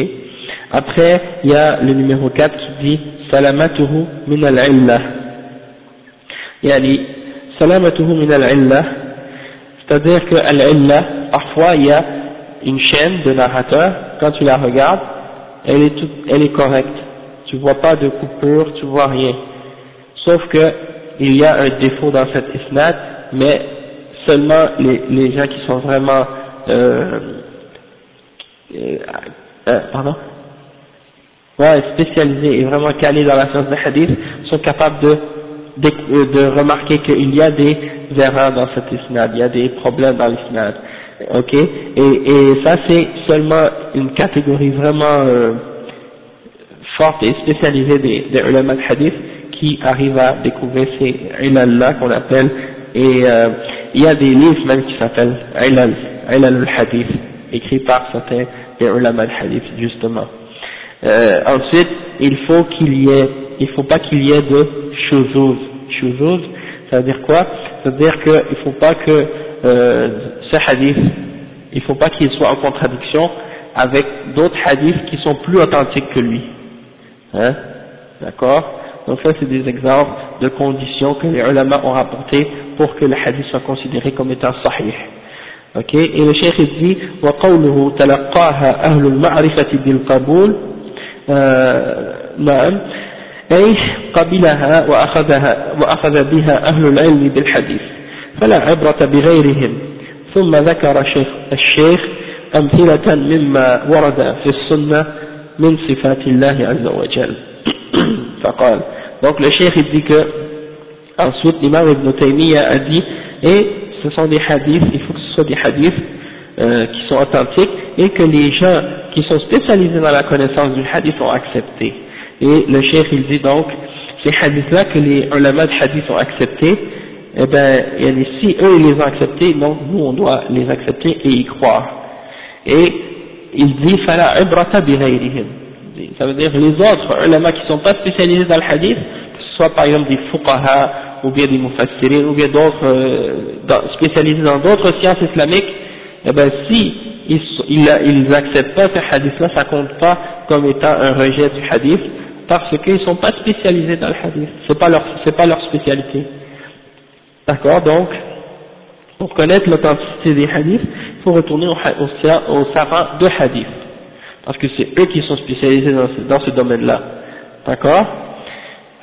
Après, il y a le numéro 4 qui dit Salamatuhu min al-illa. Yani, Salamatuhu min al-illa, c'est-à-dire que al-illa, parfois il y a une chaîne de narrateurs, quand tu la regardes, elle est, elle est correcte. Tu vois pas de coupure, tu vois rien. Sauf que il y a un défaut dans cette isnad, mais seulement les, les gens qui sont vraiment euh, euh, pardon ouais, spécialisés et vraiment calés dans la science de hadith sont capables de, de, de remarquer qu'il y a des erreurs dans cette isnad, il y a des problèmes dans l'isnad. Ok? Et, et ça c'est seulement une catégorie vraiment euh, forte et spécialisée des, des ulama de hadith qui arrivent à découvrir ces ilal-là qu'on appelle et euh, il y a des livres même qui s'appellent Ilal, Ilal al-Hadith, écrits par certains des ulama al-Hadith, justement. Euh, ensuite, il faut qu'il y ait, il faut pas qu'il y ait de shuzuz. Shuzuz, ça veut dire quoi Ça veut dire qu'il ne faut pas que euh, ce hadith, il faut pas qu'il soit en contradiction avec d'autres hadiths qui sont plus authentiques que lui. Hein D'accord donc ça c'est des exemples de conditions que les ulama ont rapportées pour que le hadith soit considéré comme étant sahih. Ok Et le cheikh dit وقوله تلقاها أهل المعرفة بالقبول نعم. أي قبلها وأخذها وأخذ بها أهل العلم بالحديث فلا عبرة بغيرهم. ثم ذكر الشيخ, الشيخ أمثلة مما ورد في السنة من صفات الله عز وجل. فقال donc le cheikh il dit que ensuite l'imam Ibn Taymiyyah a dit et ce sont des hadiths il faut que ce soit des hadiths euh, qui sont authentiques et que les gens qui sont spécialisés dans la connaissance du hadith ont accepté. Et le cheikh il dit donc ces hadiths là que les ulama de hadith ont acceptés eh ben si eux ils les ont acceptés donc nous on doit les accepter et y croire. Et il dit fala ibrata Ça veut dire les autres ulama qui ne sont pas spécialisés dans le hadith, que ce soit par exemple des fuqaha, ou bien des mufassirin, ou bien d'autres euh, spécialisés dans d'autres sciences islamiques, eh ben si ils, ils, acceptent pas ces hadiths-là, ça compte pas comme étant un rejet du hadith, parce qu'ils ne sont pas spécialisés dans le hadith, c'est pas leur, pas leur spécialité. D'accord Donc, pour connaître l'authenticité des hadiths, il faut retourner au, au, au savant de hadith, parce que c'est eux qui sont spécialisés dans ce, dans ce domaine-là. D'accord?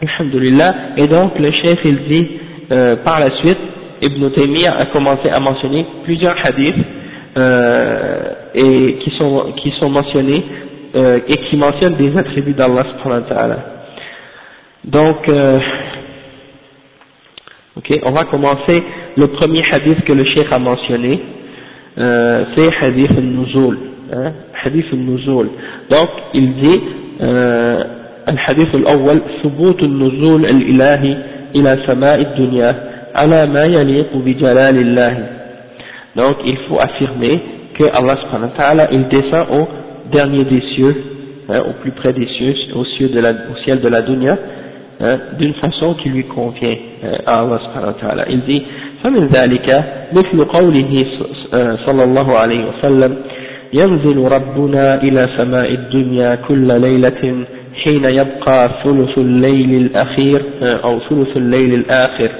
Alhamdulillah. Et donc, le chef, il dit, euh, par la suite, Ibn Taymiyyah a commencé à mentionner plusieurs hadiths, euh, et qui sont, qui sont mentionnés, euh, et qui mentionnent des attributs d'Allah subhanahu wa ta'ala. Donc, euh, ok, on va commencer le premier hadith que le cheikh a mentionné, euh, c'est hadith al-nuzul, hein, hadith al-nuzul. Donc, il dit, euh, الحديث الأول ثبوت النزول الإلهي إلى سماء الدنيا على ما يليق بجلال الله donc il faut affirmer que Allah subhanahu wa ta'ala il descend au dernier des cieux hein, au plus près des cieux au, ciel de la, au ciel de la dunya hein, d'une façon qui lui convient hein, à Allah subhanahu wa ta'ala il dit فمن ذلك مثل قوله صلى الله عليه وسلم ينزل ربنا إلى سماء الدنيا كل ليلة حين يبقى ثلث الليل الأخير أو ثلث الليل الآخر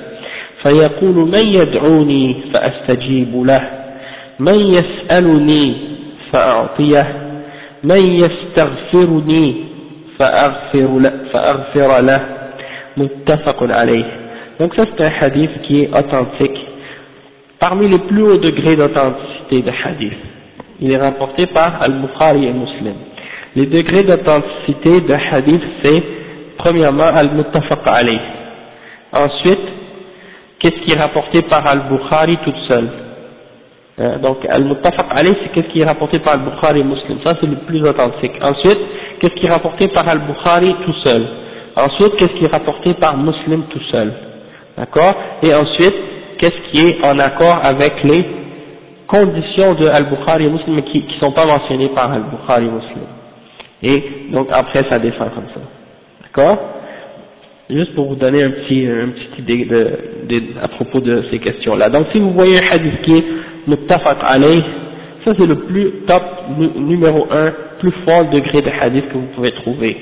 فيقول من يدعوني فأستجيب له من يسألني فأعطيه من يستغفرني فأغفر له, فأغفر له متفق عليه donc ça c'est un hadith qui est authentique parmi les plus hauts degrés d'authenticité de hadith il est rapporté par Al-Bukhari et Muslim Les degrés d'authenticité de hadith, c'est premièrement al-muttafaq alayh. Ensuite, qu'est-ce qui est rapporté par al-Bukhari toute seule hein, Donc al-muttafaq alayh, c'est qu'est-ce qui est rapporté par al-Bukhari muslim. Ça, c'est le plus authentique. Ensuite, qu'est-ce qui est rapporté par al-Bukhari tout seul Ensuite, qu'est-ce qui est rapporté par muslim tout seul D'accord? Et ensuite, qu'est-ce qui est en accord avec les conditions de al-Bukhari muslim qui ne sont pas mentionnées par al-Bukhari muslim et donc après ça descend comme ça. D'accord? Juste pour vous donner un petit, une petite idée de, de, à propos de ces questions-là. Donc si vous voyez un hadith qui est muttafaq alayh, ça c'est le plus top, numéro un, plus fort degré de hadith que vous pouvez trouver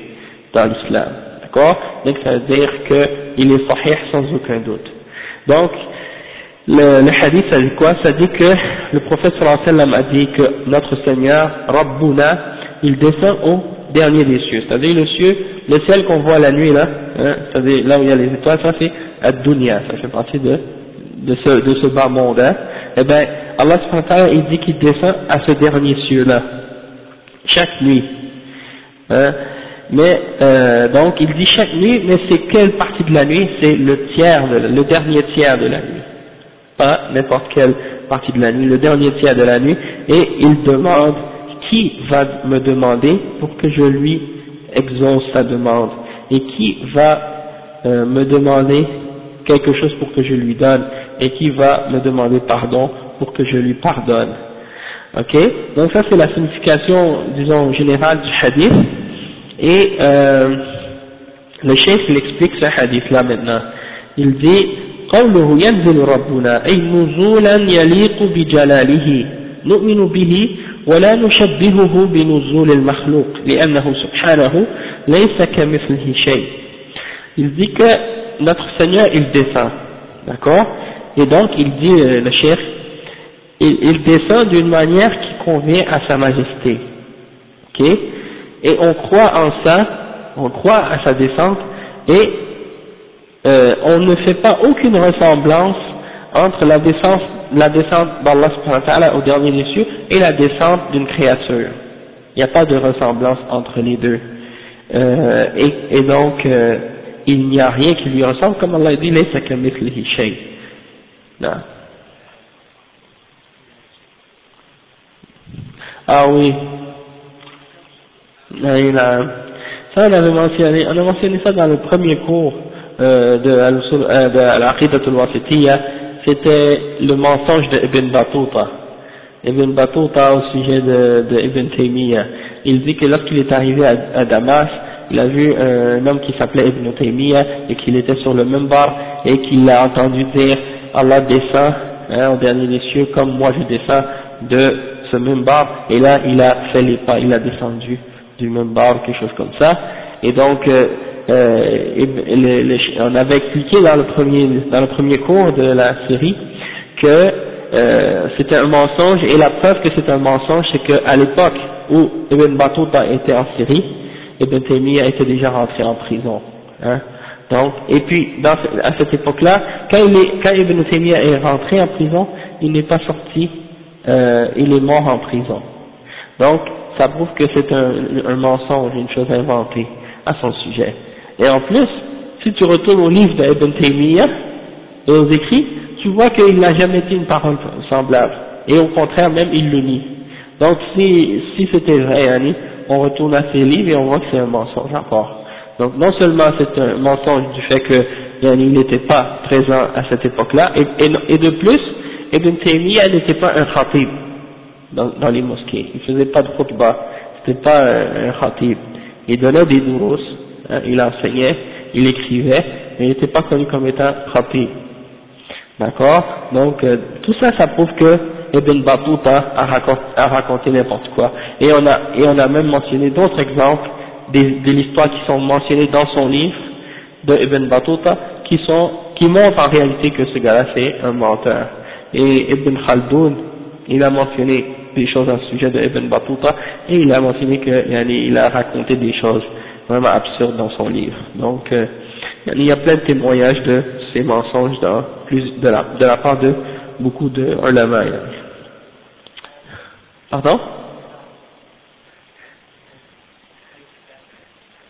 dans l'islam. D'accord? Donc ça veut dire qu'il est sahih sans aucun doute. Donc, le, le, hadith, ça dit quoi? Ça dit que le prophète sallallahu alayhi wa sallam a dit que notre Seigneur, Rabbuna, il descend au dernier des cieux, c'est-à-dire le ciel, le ciel qu'on voit la nuit là, hein, c'est-à-dire là où il y a les étoiles, ça c'est Ad-Dunya, ça fait partie de, ce, bas monde, hein. eh bien Allah il dit qu'il descend à ce dernier cieux là, chaque nuit, hein. mais euh, donc il dit chaque nuit, mais c'est quelle partie de la nuit? C'est le tiers, le dernier tiers de la nuit, pas n'importe quelle partie de la nuit, le dernier tiers de la nuit, et il demande qui va me demander pour que je lui exauce sa demande et qui va euh, me demander quelque chose pour que je lui donne et qui va me demander pardon pour que je lui pardonne. Ok Donc ça c'est la signification, disons, générale du hadith. Et euh, le chef il explique ce hadith là maintenant. Il dit قوله ينزل ربنا أي نزولا يليق بجلاله نؤمن به ولا نشبهه بنزول المخلوق لأنه سبحانه ليس كمثله شيء il dit que notre Seigneur il descend d'accord et donc il dit euh, le chef il, il descend d'une manière qui convient à sa majesté ok et on croit en ça on croit à sa descente et euh, on ne fait pas aucune ressemblance entre la descente la descente d'Allah au dernier des cieux et la descente d'une créature. Il n'y a pas de ressemblance entre les deux. Euh, et, et, donc, euh, il n'y a rien qui lui ressemble, comme Allah dit, kamithlihi shay. Ah oui. Ça, on avait mentionné, on a mentionné ça dans le premier cours euh, de, euh, de Wasitiyya, c'était le mensonge de Ibn Battuta. Ibn Battuta au sujet de, de Taymiyyah. il dit que lorsqu'il est arrivé à, Damas, il a vu un homme qui s'appelait Ibn Taymiyyah et qu'il était sur le même bar et qu'il a entendu dire Allah descend hein, au dernier des cieux comme moi je descends de ce même bar et là il a fait les pas, il a descendu du même bar quelque chose comme ça et donc euh, euh, on avait expliqué dans le premier dans le premier cours de la série que euh, c'était un mensonge et la preuve que c'est un mensonge c'est qu'à l'époque où Ibn Battuta était en Syrie Ibn Taymiyyah était déjà rentré en prison hein. donc et puis à cette époque-là quand, quand Ibn Taymiyyah est rentré en prison il n'est pas sorti euh, il est mort en prison donc ça prouve que c'est un mensonge une chose inventée à son sujet et en plus si tu retournes au livre d'Ibn Taymiyyah et aux écrits tu vois qu'il n'a jamais dit une parole semblable. Et au contraire, même il le nie. Donc si, si c'était vrai, Annie, on retourne à ses livres et on voit que c'est un mensonge encore. Donc non seulement c'est un mensonge du fait que il n'était pas présent à cette époque-là, et, et, de plus, Ibn Taymiyyah n'était pas un khatib dans, dans, les mosquées. Il faisait pas de khutbah, c'était pas un, khatib. Il donnait des douros, hein, il enseignait, il écrivait, mais il n'était pas connu comme étant khatib. D'accord? Donc euh, tout ça, ça prouve que Ibn Battuta a raconté, a raconté n'importe quoi. Et on a et on a même mentionné d'autres exemples des, de l'histoire qui sont mentionnées dans son livre de Ibn Battuta qui sont qui montrent en réalité que ce gars-là c'est un menteur. Et Ibn Khaldoun, il a mentionné des choses à ce sujet de Ibn Battuta et il a mentionné qu'il a raconté des choses vraiment absurdes dans son livre. Donc euh, il y a plein de témoignages de ces mensonges dans de la, de la part de beaucoup de ulama. Pardon?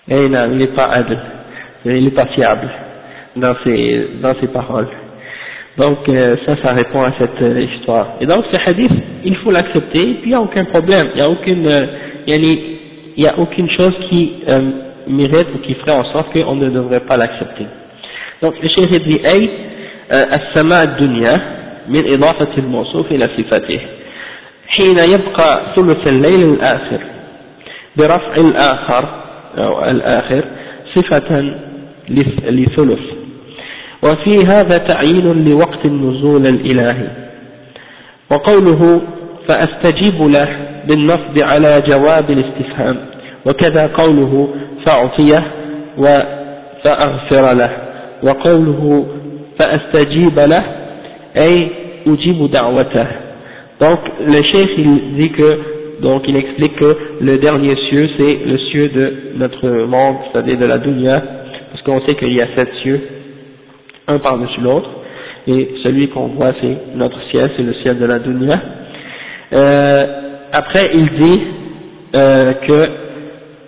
Eh non, il n'est pas adl, il n'est pas fiable dans ses, dans ses paroles. Donc euh, ça, ça répond à cette euh, histoire. Et donc ce hadith, il faut l'accepter, et puis il n'y a aucun problème, il n'y a aucune, euh, il y a aucune chose qui mérite ou qui ferait en sorte qu'on ne devrait pas l'accepter. Donc le cheikh dit أي السماء الدنيا من إضافة الموصوف إلى صفته حين يبقى ثلث الليل الآخر برفع الآخر أو الآخر صفة لثلث وفي هذا تعيين لوقت النزول الإلهي وقوله فأستجيب له بالنصب على جواب الاستفهام وكذا قوله فأعطيه فأغفر له وقوله فأستجيب له أي أجيب دعوته donc le chef il dit que donc il explique que le dernier cieux c'est le cieux de notre monde c'est-à-dire de la dunya parce qu'on sait qu'il y a sept cieux un par-dessus l'autre et celui qu'on voit c'est notre ciel c'est le ciel de la dunya euh, après il dit euh, que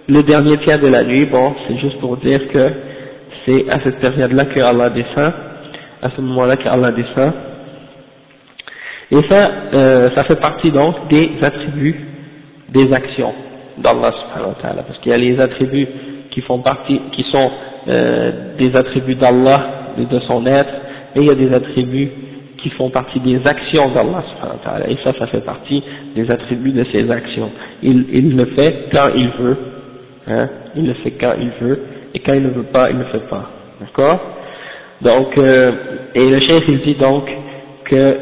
le dernier tiers de la nuit, bon, c'est juste pour dire que c'est à cette période-là que Allah descend, à ce moment-là que Allah descend. Et ça, euh, ça fait partie donc des attributs des actions d'Allah subhanahu parce qu'il y a les attributs qui font partie, qui sont euh, des attributs d'Allah, de son être, et il y a des attributs qui font partie des actions d'Allah subhanahu wa ta'ala, et ça, ça fait partie des attributs de ses actions. Il, il le fait quand il veut, Hein, il le fait quand il veut, et quand il ne veut pas, il ne le fait pas. D'accord Donc, euh, et le chef il dit donc que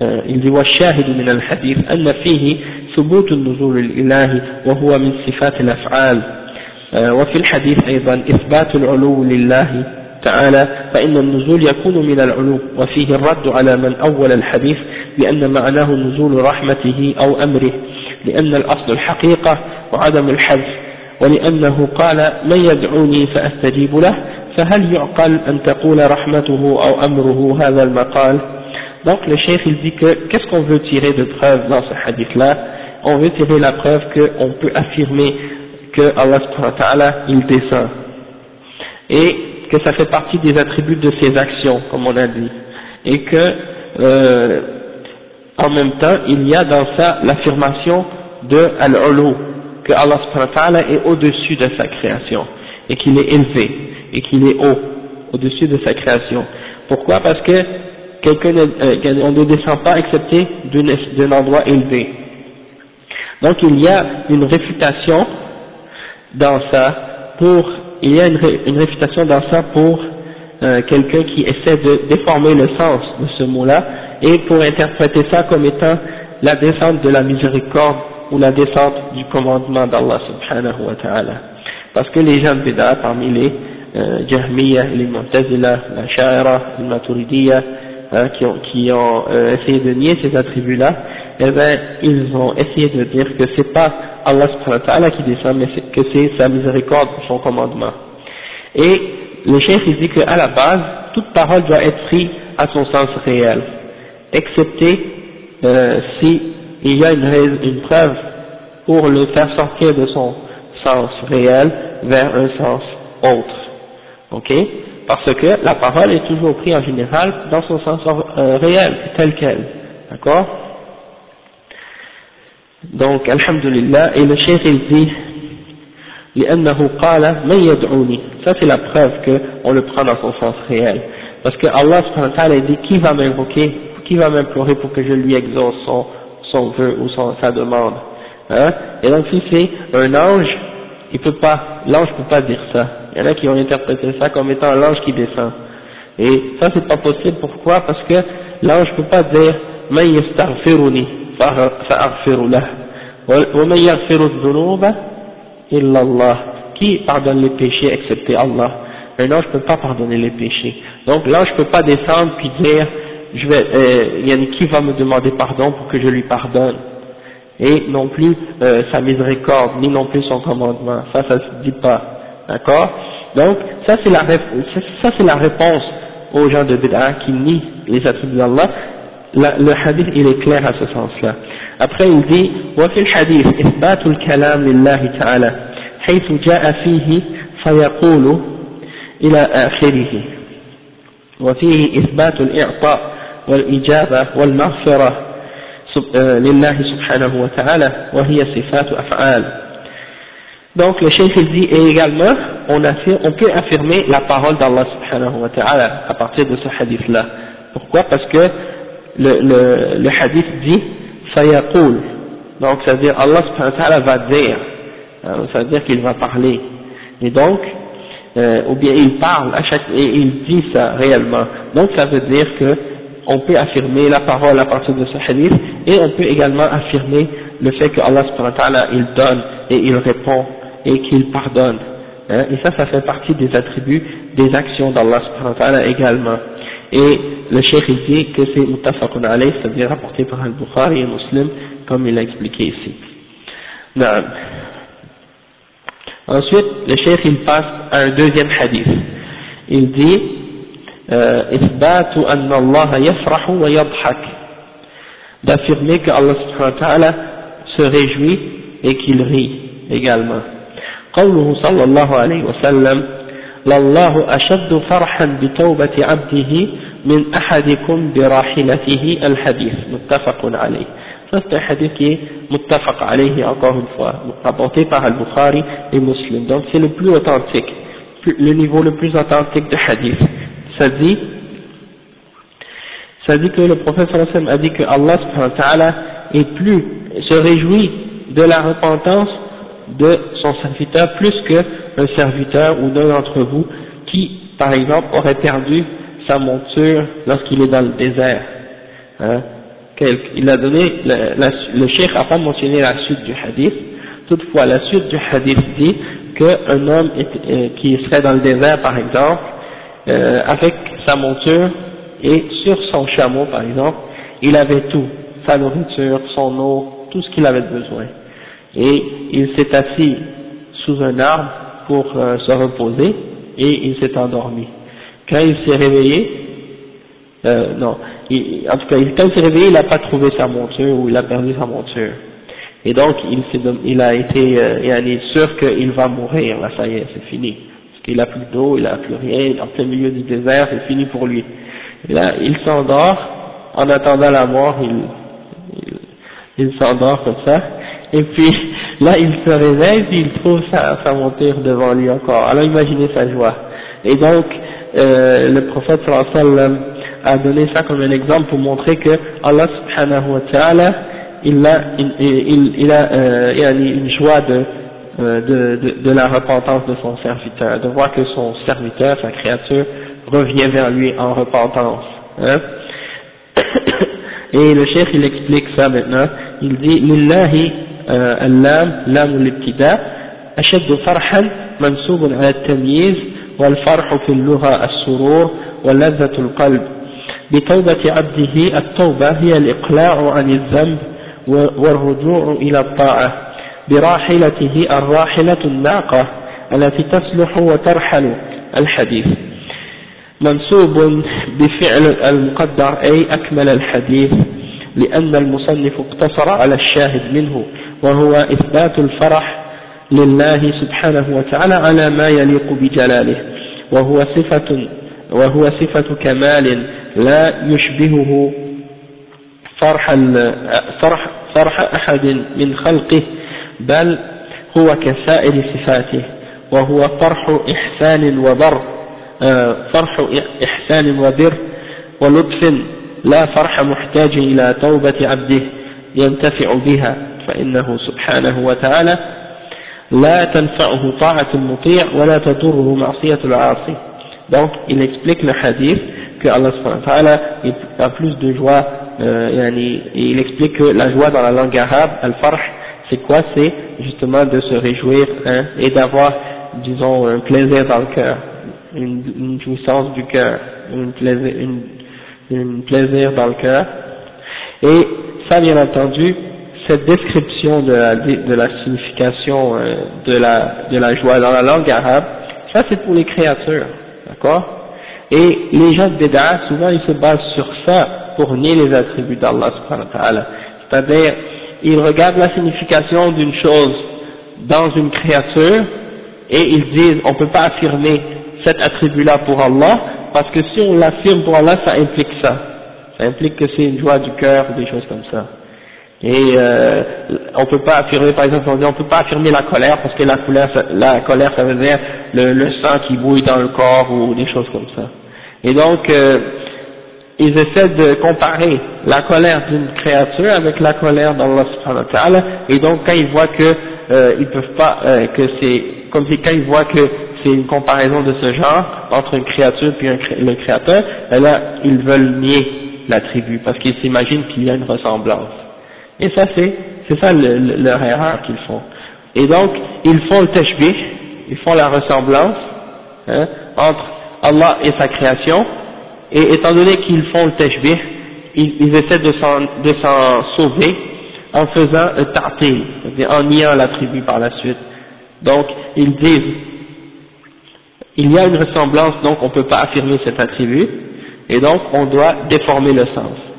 euh, il dit والشاهد من الحديث أن فيه ثبوت النزول الإلهي وهو من صفات الأفعال وفي الحديث أيضا إثبات العلو لله تعالى فإن النزول يكون من العلو وفيه الرد على من أول الحديث بأن معناه نزول رحمته أو أمره لأن الأصل الحقيقة وعدم الحذف ولأنه قال من يدعوني فأستجيب له فهل يعقل أن تقول رحمته أو أمره هذا المقال؟ Donc le chef il dit que qu'est-ce qu'on veut tirer de preuve dans ce hadith là On veut tirer la preuve qu'on peut affirmer que Allah subhanahu wa ta'ala il descend. Et que ça fait partie des attributs de ses actions comme on a dit et que euh, en même temps il y a dans ça l'affirmation de al-ulu que Allah est au-dessus de sa création et qu'il est élevé et qu'il est haut au-dessus de sa création. Pourquoi? Parce que quelqu'un euh, ne descend pas excepté d'un endroit élevé. Donc il y a une réfutation dans ça pour, il y a une, réfutation dans ça pour euh, quelqu'un qui essaie de déformer le sens de ce mot-là et pour interpréter ça comme étant la descente de la miséricorde ou la descente du commandement d'Allah subhanahu wa ta'ala. Parce que les gens de parmi les euh, Jahmiya, les Mu'tazila, la Sha'ira, les Maturidiyya, hein, qui ont, qui ont euh, essayé de nier ces attributs-là, eh bien, ils ont essayé de dire que c'est pas Allah subhanahu qui descend, mais que c'est sa miséricorde, son commandement. Et le chef il dit qu'à la base, toute parole doit être prise à son sens réel, excepté euh, si il y a une, une preuve pour le faire sortir de son sens réel vers un sens autre. Ok? Parce que la parole est toujours prise en général dans son sens euh, réel, tel quel. D'accord? Donc, Alhamdulillah, et le chef il dit, لأنه قال من يدعوني ça c'est la preuve qu'on le prend dans son sens réel parce que Allah subhanahu wa ta'ala dit qui va m'invoquer qui va m'implorer pour que je lui exauce son, son vœu ou son, sa demande hein et donc si c'est un ange il peut pas l'ange peut pas dire ça il y en a qui ont interprété ça comme étant l'ange qui descend et ça c'est pas possible pourquoi parce que l'ange peut pas dire man yastaghfiruni fa'aghfiru lahu wa man yaghfiru dhunuba illallah. Qui pardonne les péchés excepté Allah Un ange ne peut pas pardonner les péchés. Donc l'ange ne peut pas descendre puis dire, je vais, euh, qui va me demander pardon pour que je lui pardonne Et non plus euh, sa miséricorde, ni non plus son commandement. Ça, ça se dit pas. D'accord? Donc ça c'est la, ça, c'est la réponse aux gens de Bid'a qui nient les attributs d'Allah Le hadith il est clair à ce sens-là. Après il dit وفي الحديث إثبات الكلام لله تعالى حيث جاء فيه فيقول إلى آخره وفيه إثبات الإعطاء والإجابة والمغفرة لله سبحانه وتعالى وهي صفات أفعال Donc le cheikh il dit et également on, affirme, on peut affirmer la parole d'Allah subhanahu wa ta'ala à partir de ce hadith là. Pourquoi Parce que le, le, le hadith dit fayaqul donc ça veut dire Allah subhanahu va dire euh, ça veut dire qu'il va parler. Et donc euh, ou bien il parle à chaque et il dit ça réellement. Donc ça veut dire que on peut affirmer la parole à partir de ce hadith et on peut également affirmer le fait que Allah subhanahu il donne et il répond et qu'il pardonne hein, et ça ça fait partie des attributs des actions d'Allah subhanahu également et le cheikh dit que c'est mutafaqun alayh, c'est-à-dire rapporté par Al-Bukhari et Muslim, comme il a expliqué ici. Non. Ensuite, le cheikh il passe à un deuxième hadith. Il dit إثبات أن الله يفرح ويضحك d'affirmer que Allah subhanahu wa ta'ala se réjouit et qu'il rit également. قوله صلى الله عليه وسلم لله أشد فرحا بتوبة عبده من أحدكم براحلته الحديث متفق عليه ça c'est un hadith qui est muttafaq alayhi encore une fois rapporté par Al-Bukhari et Muslim donc c'est le plus authentique le niveau le plus authentique de hadith ça dit ça dit que le prophète sallallahu a dit que Allah subhanahu wa ta'ala est plus se réjouit de la repentance de son serviteur plus qu'un serviteur ou d'un d'entre vous qui, par exemple, aurait perdu sa monture lorsqu'il est dans le désert. Hein? Il a donné, le, le cheikh n'a pas mentionné la suite du hadith, toutefois la suite du hadith dit qu'un homme euh, qui serait dans le désert par exemple, euh, avec sa monture et sur son chameau par exemple, il avait tout, sa nourriture, son eau, tout ce qu'il avait besoin et il s'est assis sous un arbre pour euh, se reposer et il s'est endormi. Quand il s'est réveillé, euh, non, en tout cas, quand il s'est réveillé, il n'a pas trouvé sa monture ou il a perdu sa monture. Et donc, il, il a été euh, il sûr qu'il va mourir, là ça y est, c'est fini. Parce qu'il n'a plus d'eau, il n'a plus rien, il en plein milieu du désert, c'est fini pour lui. Là, il s'endort, en attendant la mort, il, il, il s'endort comme ça, et puis là il se réveille, puis il trouve sa, sa monture devant lui encore. Alors imaginez sa joie. Et donc euh, le prophète sallallahu a donné ça comme un exemple pour montrer que Allah subhanahu wa ta'ala il a, il, il a euh, une joie de, euh, de, de, de, la repentance de son serviteur, de voir que son serviteur, sa créature, revient vers lui en repentance. Hein. Et le chef il explique ça maintenant, il dit اللام لام الابتداء. أشد فرحا منسوب على التمييز والفرح في اللغة السرور ولذة القلب. بتوبة عبده التوبة هي الإقلاع عن الذنب والرجوع إلى الطاعة. براحلته الراحلة الناقة التي تصلح وترحل الحديث. منسوب بفعل المقدر أي أكمل الحديث لأن المصنف اقتصر على الشاهد منه. وهو إثبات الفرح لله سبحانه وتعالى على ما يليق بجلاله وهو صفة وهو صفة كمال لا يشبهه فرح فرح فرح أحد من خلقه بل هو كسائر صفاته وهو فرح إحسان وبر آه، فرح إحسان وبر ولطف لا فرح محتاج إلى توبة عبده ينتفع بها. فإنه سبحانه وتعالى لا تنفعه طاعة المطيع ولا تضره معصية العاصي donc il explique le hadith que Allah a plus de joie euh, yani, il explique que la joie dans la langue arabe al-farh c'est quoi c'est justement de se réjouir hein, et d'avoir disons un plaisir dans le cœur une, une jouissance du cœur une plaisir, une, une plaisir dans le cœur et ça bien entendu cette description de la, de la signification euh, de, la, de la joie dans la langue arabe, ça c'est pour les créatures, d'accord? Et les gens de Béda, souvent ils se basent sur ça pour nier les attributs d'Allah C'est-à-dire, ils regardent la signification d'une chose dans une créature et ils disent on ne peut pas affirmer cet attribut-là pour Allah parce que si on l'affirme pour Allah, ça implique ça. Ça implique que c'est une joie du cœur des choses comme ça. Et euh, on peut pas affirmer, par exemple, on dit peut pas affirmer la colère parce que la colère, la colère, ça veut dire le, sang qui bouille dans le corps ou des choses comme ça. Et donc, euh, ils essaient de comparer la colère d'une créature avec la colère d'Allah subhanahu wa ta'ala. Et donc, quand ils voient que euh, ils peuvent pas, euh, que c'est, comme si quand ils voient que c'est une comparaison de ce genre entre une créature puis le créateur, là, ils veulent nier la tribu parce qu'ils s'imaginent qu'il y a une ressemblance. Et ça c'est, c'est ça le, leur erreur qu'ils font. Et donc, ils font le tashbih, ils font la ressemblance hein, entre Allah et sa création, et étant donné qu'ils font le tashbih, ils, ils essaient de s'en, sauver en faisant un c'est-à-dire en niant l'attribut par la suite. Donc, ils disent, il y a une ressemblance, donc on ne peut pas affirmer cet attribut, et donc on doit déformer le sens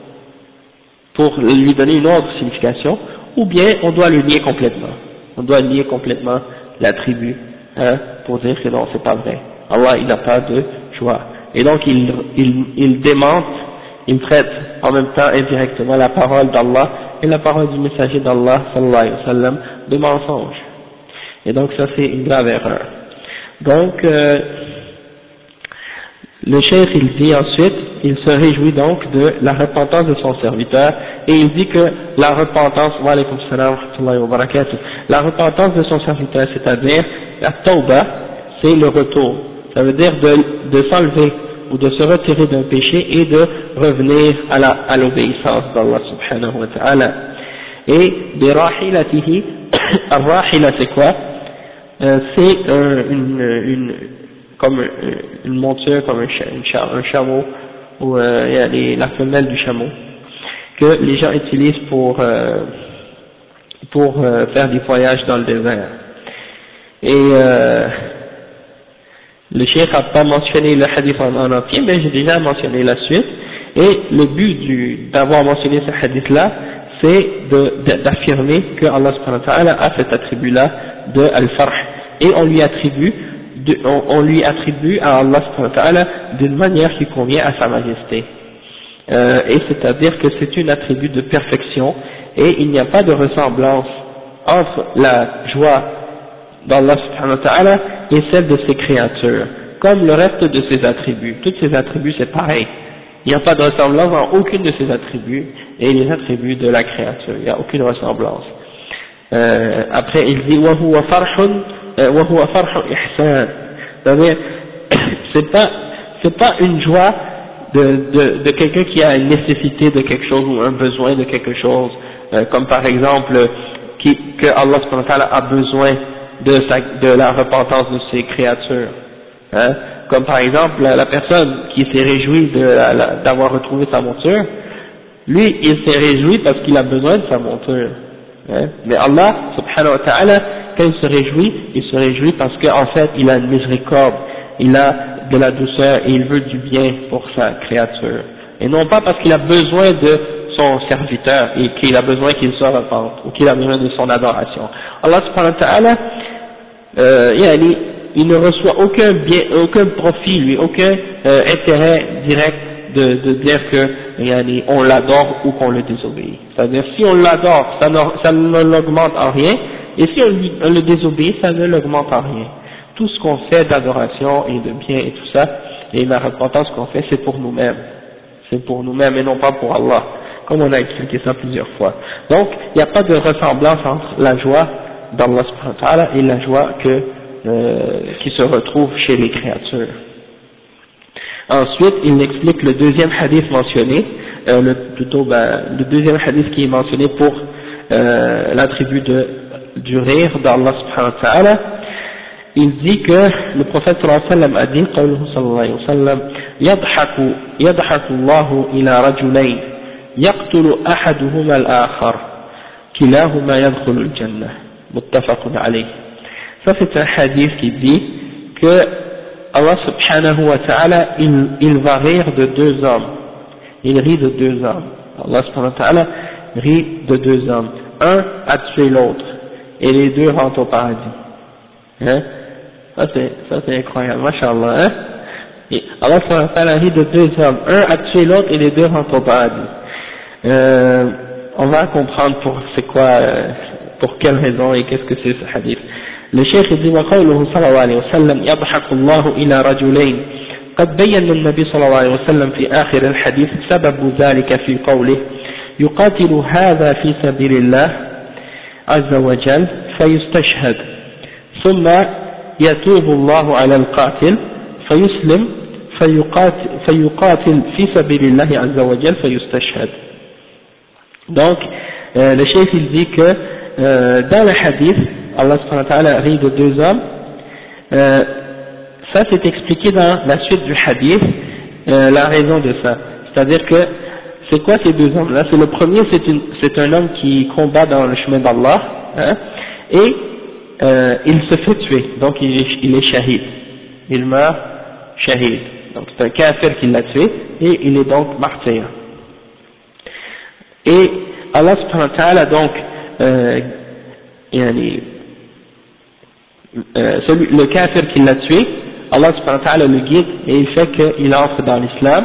pour lui donner une autre signification, ou bien on doit le nier complètement. On doit nier complètement l'attribut, hein, pour dire que non, c'est pas vrai. Allah, il n'a pas de joie. Et donc il, il, il démente, il traite en même temps indirectement la parole d'Allah et la parole du messager d'Allah, sallallahu alayhi wa sallam, de mensonge. Et donc ça c'est une grave erreur. Donc, euh, le chef il dit ensuite, il se réjouit donc de la repentance de son serviteur et il dit que la repentance, wa salam wa la repentance de son serviteur, c'est-à-dire la tauba, c'est le retour. Ça veut dire de, s'enlever ou de se retirer d'un péché et de revenir à l'obéissance d'Allah subhanahu wa ta'ala. Et des rahilatihi, rahila c'est quoi? Euh, C'est une, une, comme une monture, comme un, chameau, ou euh, la femelle du chameau, que les gens utilisent pour, euh, pour euh, faire des voyages dans le désert. Et euh, le cheikh n'a pas mentionné le hadith en, entier, mais j'ai déjà mentionné la suite. Et le but d'avoir mentionné ce hadith-là, c'est d'affirmer que Allah a cet attribut-là de al-farh. Et on lui attribue on, on, lui attribue à Allah d'une manière qui convient à sa majesté. Euh, et c'est-à-dire que c'est une attribut de perfection et il n'y a pas de ressemblance entre la joie d'Allah et celle de ses créatures, comme le reste de ses attributs. Tous ses attributs c'est pareil. Il n'y a pas de ressemblance en aucune de ses attributs et les attributs de la créature. Il n'y a aucune ressemblance. Euh, après il dit «» وَهُوَ فَرْحُ إِحْسَانٍ C'est-à-dire, c'est pas, c'est pas une joie de, de, de quelqu'un qui a une nécessité de quelque chose ou un besoin de quelque chose, euh, comme par exemple qui, que Allah a besoin de, sa, de la repentance de ses créatures. Hein? Comme par exemple la, personne qui s'est réjouie d'avoir retrouvé sa monture, lui il s'est réjoui parce qu'il a besoin de sa monture. Hein? Mais Allah subhanahu wa ta'ala, quand il se réjouit, il se réjouit parce qu'en fait il a une miséricorde, il a de la douceur et il veut du bien pour sa créature. Et non pas parce qu'il a besoin de son serviteur et qu'il a besoin qu'il soit repente ou qu'il a besoin de son adoration. Allah subhanahu wa ta'ala, euh, il ne reçoit aucun bien, aucun profit, lui, aucun euh, intérêt direct de, de dire que on l'adore ou qu'on le désobéit. C'est-à-dire si on l'adore, ça, ça ne l'augmente en rien, et si on, le désobéit, ça ne l'augmente en rien. Tout ce qu'on fait d'adoration et de bien et tout ça, et la repentance qu'on fait, c'est pour nous-mêmes. C'est pour nous-mêmes et non pas pour Allah, comme on a expliqué ça plusieurs fois. Donc, il n'y a pas de ressemblance entre la joie d'Allah et la joie que, euh, qui se retrouve chez les créatures. Ensuite, il explique le deuxième hadith mentionné, euh, le, plutôt ben, le deuxième hadith qui est mentionné pour euh, l'attribut du rire d'Allah subhanahu wa ta'ala. Il dit que le prophète sallallahu alayhi wa sallam a dit, sallallahu alayhi wa sallam, يضحك يضحك الله إلى رجلين يقتل أحدهما الآخر كلاهما يدخل الجنة muttafaqun alayh. Ça c'est un hadith qui dit que Allah subhanahu wa ta'ala, il, il va rire de deux hommes. Il rit de deux hommes. Allah subhanahu wa ta'ala rit de deux hommes. Un a tué l'autre. Et les deux rentrent au paradis. Hein? Ça c'est, ça c'est incroyable. MashaAllah, hein? Et Allah subhanahu wa ta'ala rit de deux hommes. Un a tué l'autre et les deux rentrent au paradis. Euh, on va comprendre pour c'est quoi, euh, pour quelle raison et qu'est-ce que c'est ce hadith. Le cheikh dit وقوله صلى الله عليه وسلم يضحك الله إلى رجلين. قد بين النبي صلى الله عليه وسلم في آخر الحديث سبب ذلك في قوله يقاتل هذا في سبيل الله عز وجل فيستشهد ثم يتوب الله على القاتل فيسلم فيقاتل, فيقاتل في سبيل الله عز وجل فيستشهد. Donc euh, le chef il dit que euh, dans le hadith, Allah subhanahu rit de deux hommes, euh, ça c'est expliqué dans la suite du hadith, euh, la raison de ça. C'est-à-dire que, c'est quoi ces deux hommes-là? C'est le premier, c'est un homme qui combat dans le chemin d'Allah, hein, et euh, il se fait tuer, donc il est, il est shahid, il meurt shahid. Donc c'est un kafir qui l'a tué, et il est donc martyr. Et Allah subhanahu wa ta'ala donc euh, euh, celui, le kafir qui l'a tué, Allah subhanahu wa ta'ala le guide et il fait qu'il entre dans l'islam.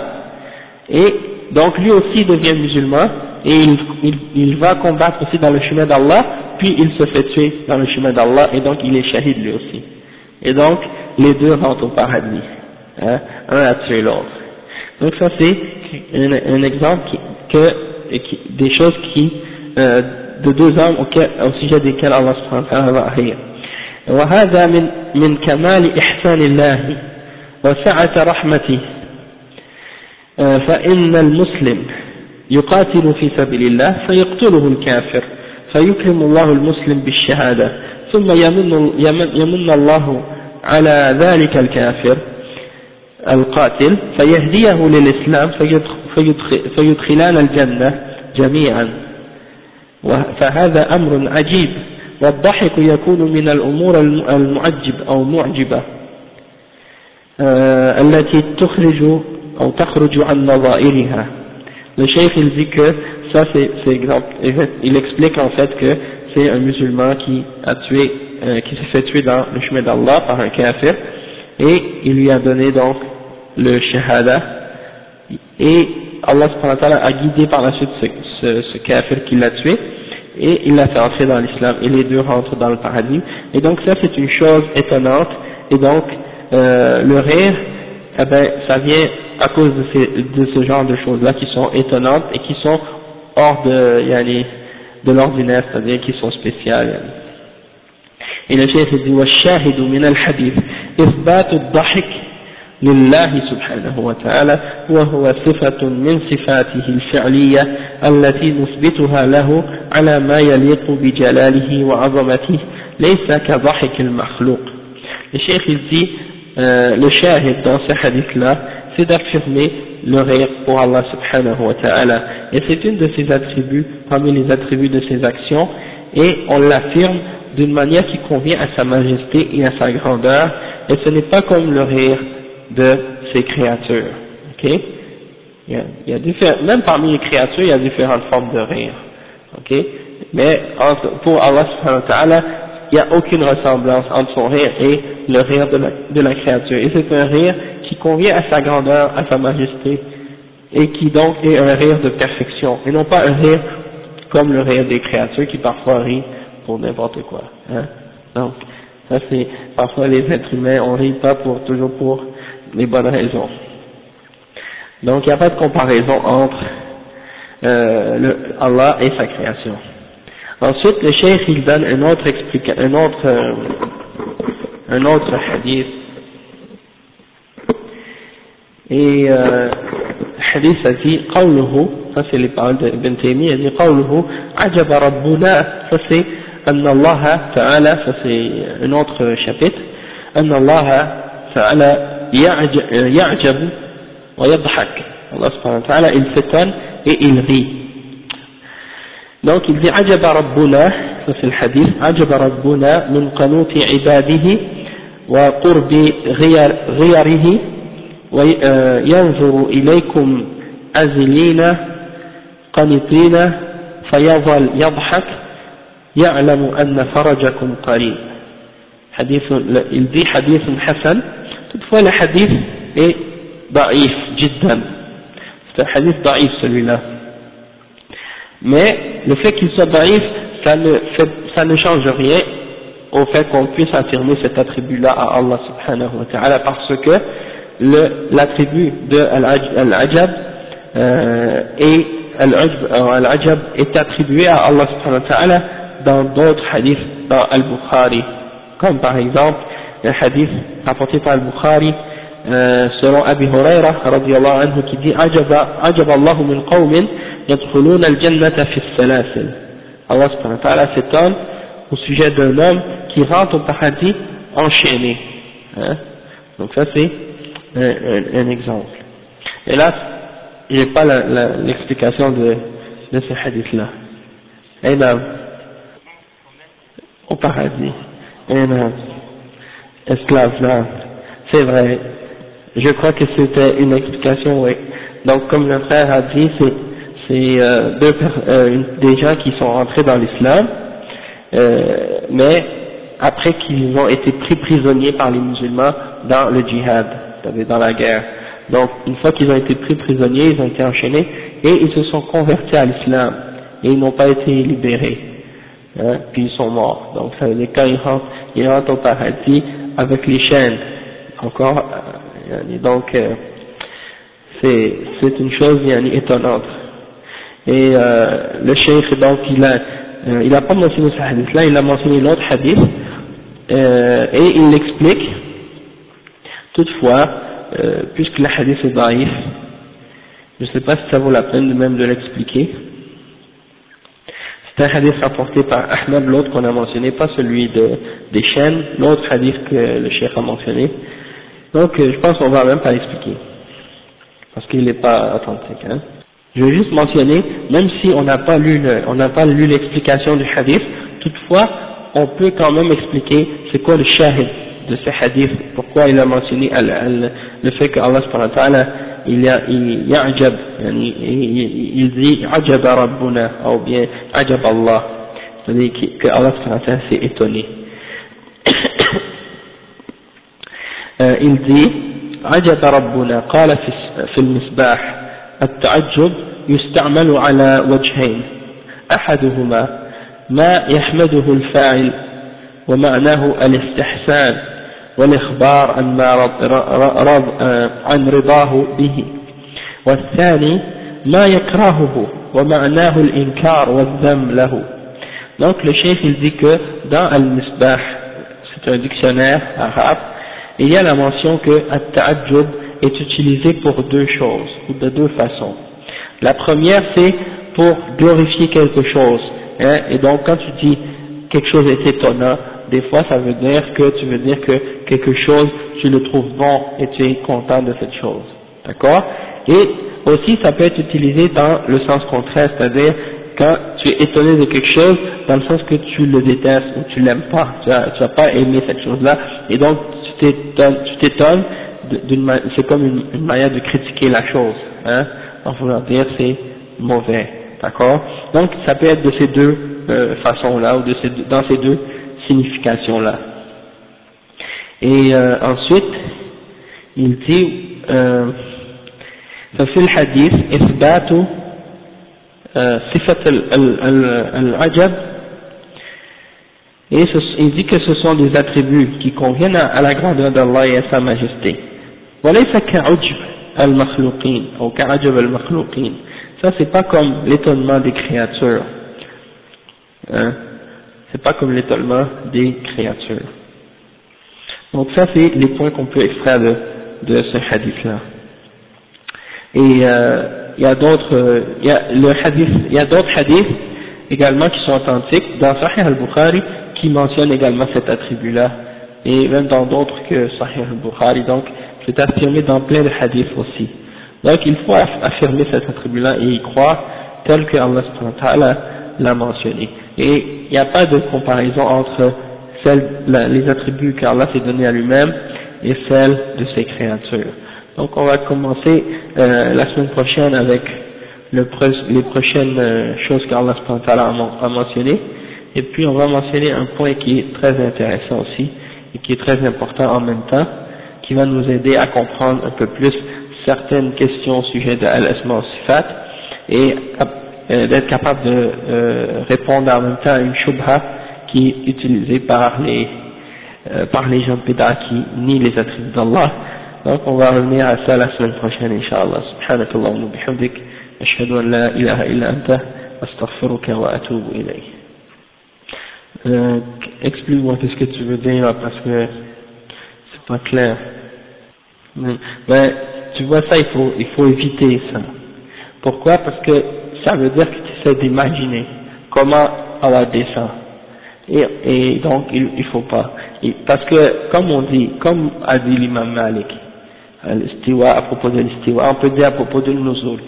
Et donc lui aussi devient musulman et il, il, il, va combattre aussi dans le chemin d'Allah puis il se fait tuer dans le chemin d'Allah et donc il est shahid lui aussi. Et donc les deux rentrent au paradis hein, un a tué l'autre. Donc ça c'est un, un, exemple qui, que, des choses qui euh, de deux hommes au sujet desquels Allah subhanahu wa ta'ala va rire. وهذا من من كمال إحسان الله وسعة رحمته. فإن المسلم يقاتل في سبيل الله فيقتله الكافر فيكرم الله المسلم بالشهادة ثم يمن, يمن الله على ذلك الكافر القاتل فيهديه للإسلام فيدخلان الجنة جميعا. فهذا أمر عجيب. والضحك يكون من الأمور المعجب أو معجبة التي تخرج أو تخرج عن نظائرها le cheikh il dit que ça c'est exemple il explique en fait que c'est un musulman qui a tué euh, qui s'est fait tuer dans le chemin d'Allah par un kafir et il lui a donné donc le shahada et Allah subhanahu wa ta'ala a guidé par la suite ce, ce, ce kafir qui l'a tué et il l'a fait entrer dans l'islam et les deux rentrent dans le paradis et donc ça c'est une chose étonnante et donc euh, le rire eh ben ça vient à cause de, ces, de ce genre de choses là qui sont étonnantes et qui sont hors de, yani, de l'ordinaire, c'est-à-dire qui sont spéciales. Yani. Et le chef dit والشاهد من الحديث إثبات الضحك لله سبحانه وتعالى وهو صفة من صفاته الفعلية التي نثبتها له على ما يليق بجلاله وعظمته ليس كضحك المخلوق Le cheikh il dit, euh, le shahid dans ce hadith-là, c'est d'affirmer le rire pour Allah subhanahu wa ta'ala. Et c'est une de ses attributs, parmi les attributs de ses actions, et on l'affirme d'une manière qui convient à sa majesté et à sa grandeur, et ce n'est pas comme le rire de ses créatures. Ok? Il y a, il y a même parmi les créatures, il y a différentes formes de rire. Ok? Mais entre, pour Allah subhanahu wa ta'ala, il n'y a aucune ressemblance entre son rire et le rire de la, de la créature. Et c'est un rire qui convient à sa grandeur, à sa majesté, et qui donc est un rire de perfection, et non pas un rire comme le rire des créatures qui parfois rient pour n'importe quoi. Hein? Donc, ça c'est, parfois les êtres humains, on rit pas pour, toujours pour les bonnes raisons. Donc il n'y a pas de comparaison entre euh, le, Allah et sa création. Ensuite, le cheikh il donne un autre explication, un autre, euh, un autre hadith. Et euh, hadith a dit, قوله, ça c'est les paroles d'Ibn Taymiyyah, il dit قوله عجب ربنا, ça c'est أن الله تعالى, ça c'est un autre chapitre, أن الله تعالى يعجب ويضحك. Allah subhanahu wa ta'ala, il s'étonne et il. Donc il dit عجب ربنا le hadith عجب ربنا من قنوت عباده وقرب غير غيره وينظر إليكم أزلين قنطين فيظل يضحك يعلم أن فرجكم قريب حديث dit حديث حسن Toutefois, le hadith est da'if, jiddan. C'est un hadith da'if, celui-là. Mais le fait qu'il soit da'if, ça ne, ça ne change rien au fait qu'on puisse affirmer cet attribut-là à Allah subhanahu wa ta'ala parce que l'attribut de Al-Ajab euh, al euh, est attribué à Allah subhanahu wa ta'ala dans d'autres hadiths dans Al-Bukhari comme par exemple le hadith rapporté par Al-Bukhari euh, selon Abi Huraira radiallahu anhu qui dit Ajaba Allahu min qawmin يدخلون الجنة في السلاسل Allah subhanahu wa ta'ala s'étonne au sujet d'un homme qui rentre au paradis enchaîné. Hein? Donc ça c'est un, un, un, exemple. Et là, j'ai pas l'explication de, de ce hadith-là. Et là, au paradis. Et là, esclave là. C'est vrai. Je crois que c'était une explication, oui. Donc comme le frère a dit, c'est c'est euh, euh, des gens qui sont rentrés dans l'islam, euh, mais après qu'ils ont été pris prisonniers par les musulmans dans le djihad, dans la guerre. Donc une fois qu'ils ont été pris prisonniers, ils ont été enchaînés et ils se sont convertis à l'islam et ils n'ont pas été libérés, hein, puis ils sont morts. Donc ça veut dire quand ils rentrent, ils rentrent au paradis avec les chaînes. Encore, donc c'est une chose étonnante. Et euh, le cheikh, donc, il a, euh, il a pas mentionné ce hadith-là, il a mentionné l'autre hadith, euh, et il l'explique. Toutefois, euh, puisque le hadith est daïf, je ne sais pas si ça vaut la peine de même de l'expliquer. C'est un hadith rapporté par Ahmed, l'autre qu'on a mentionné, pas celui de, des chaînes, l'autre hadith que le cheikh a mentionné. Donc, euh, je pense qu'on va même pas l'expliquer. Parce qu'il n'est pas authentique, hein. Je vais juste mentionner, même si on n'a pas lu l'explication du hadith, toutefois, on peut quand même expliquer c'est quoi le shahid de ce hadith, pourquoi il a mentionné le fait que Allah subhanahu wa il, a, il ya'jab, il dit ajab rabbuna, ou bien ajab Allah, c'est-à-dire que Allah s'est étonné. euh, il dit, ajab rabbuna, قال في, في المصباح التعجب يستعمل على وجهين أحدهما ما يحمده الفاعل ومعناه الاستحسان والإخبار عن, ما رض عن رضاه به والثاني ما يكرهه ومعناه الإنكار والذم له donc le chef il dit que dans Al-Misbah c'est un dictionnaire arabe il y a la mention que At-Ta'ajjub est utilisé pour deux choses ou de deux façons la première c'est pour glorifier quelque chose hein, et donc quand tu dis quelque chose est étonnant des fois ça veut dire que tu veux dire que quelque chose tu le trouves bon et tu es content de cette chose. D'accord? Et aussi ça peut être utilisé dans le sens contraire c'est-à-dire quand tu es étonné de quelque chose dans le sens que tu le détestes ou tu l'aimes pas. Tu vas, tu vas pas aimer cette chose là et donc tu t'étonnes c'est comme une, manière de critiquer la chose hein en voulant dire c'est mauvais. D'accord? Donc ça peut être de ces deux euh, façons là ou de ces, dans ces deux signification là. Et euh, ensuite, il dit, euh, ففي الحديث إثبات صفة العجب et il dit que ce sont des attributs qui conviennent à, la grandeur d'Allah et à sa majesté. وليس كعجب المخلوقين ou كعجب المخلوقين ça c'est pas comme l'étonnement des créatures hein c'est pas comme l'étonnement des créatures. Donc ça c'est les points qu'on peut extraire de, de ce hadith-là. Et euh, il y a d'autres, euh, y a le hadith, il y a d'autres hadiths également qui sont authentiques dans Sahih al-Bukhari qui mentionnent également cet attribut-là et même dans d'autres que Sahih al-Bukhari. Donc c'est affirmé dans plein de hadiths aussi. Donc il faut affirmer cet attribut-là et y croire tel que Allah l'a mentionné. Et il n'y a pas de comparaison entre les attributs qu'Allah s'est donné à lui-même et celles de ses créatures. Donc on va commencer euh, la semaine prochaine avec les prochaines euh, choses qu'Allah a mentionnées. Et puis on va mentionner un point qui est très intéressant aussi et qui est très important en même temps, qui va nous aider à comprendre un peu plus certaines questions au sujet de Al-Asma Sifat et euh, d'être capable de euh, répondre en même temps à une shubha qui est utilisée par les, euh, par les gens de Bida qui nient les attributs d'Allah. Donc on va revenir à ça la semaine prochaine, Inch'Allah. Subhanak Allahumma bihamdik. أشهد أن لا إله إلا أنت أستغفرك وأتوب إليك. Euh, explique-moi qu'est-ce que tu veux dire là, parce que c'est pas clair. Mais, mais, tu vois ça, il faut, il faut éviter ça. Pourquoi Parce que ça veut dire que tu essaies d'imaginer comment Allah descend. Et, et donc, il, il faut pas. parce que, comme on dit, comme a dit l'imam Malik, l'istiwa, à propos de l'istiwa, on peut dire à propos de l'nuzul.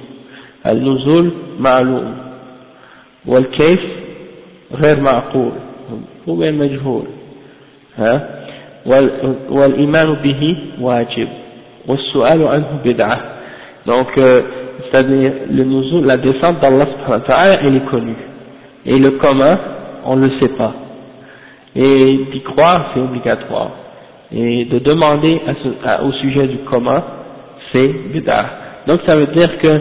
Al-nuzul ma'loum. والكيف غير معقول هو مجهول ها والإيمان به واجب والسؤال عنه بدعة donc euh, c'est-à-dire la descente d'Allah elle est connue. Et le commun, on ne le sait pas. Et d'y croire, c'est obligatoire. Et de demander au sujet du commun, c'est bid'ah. Donc ça veut dire que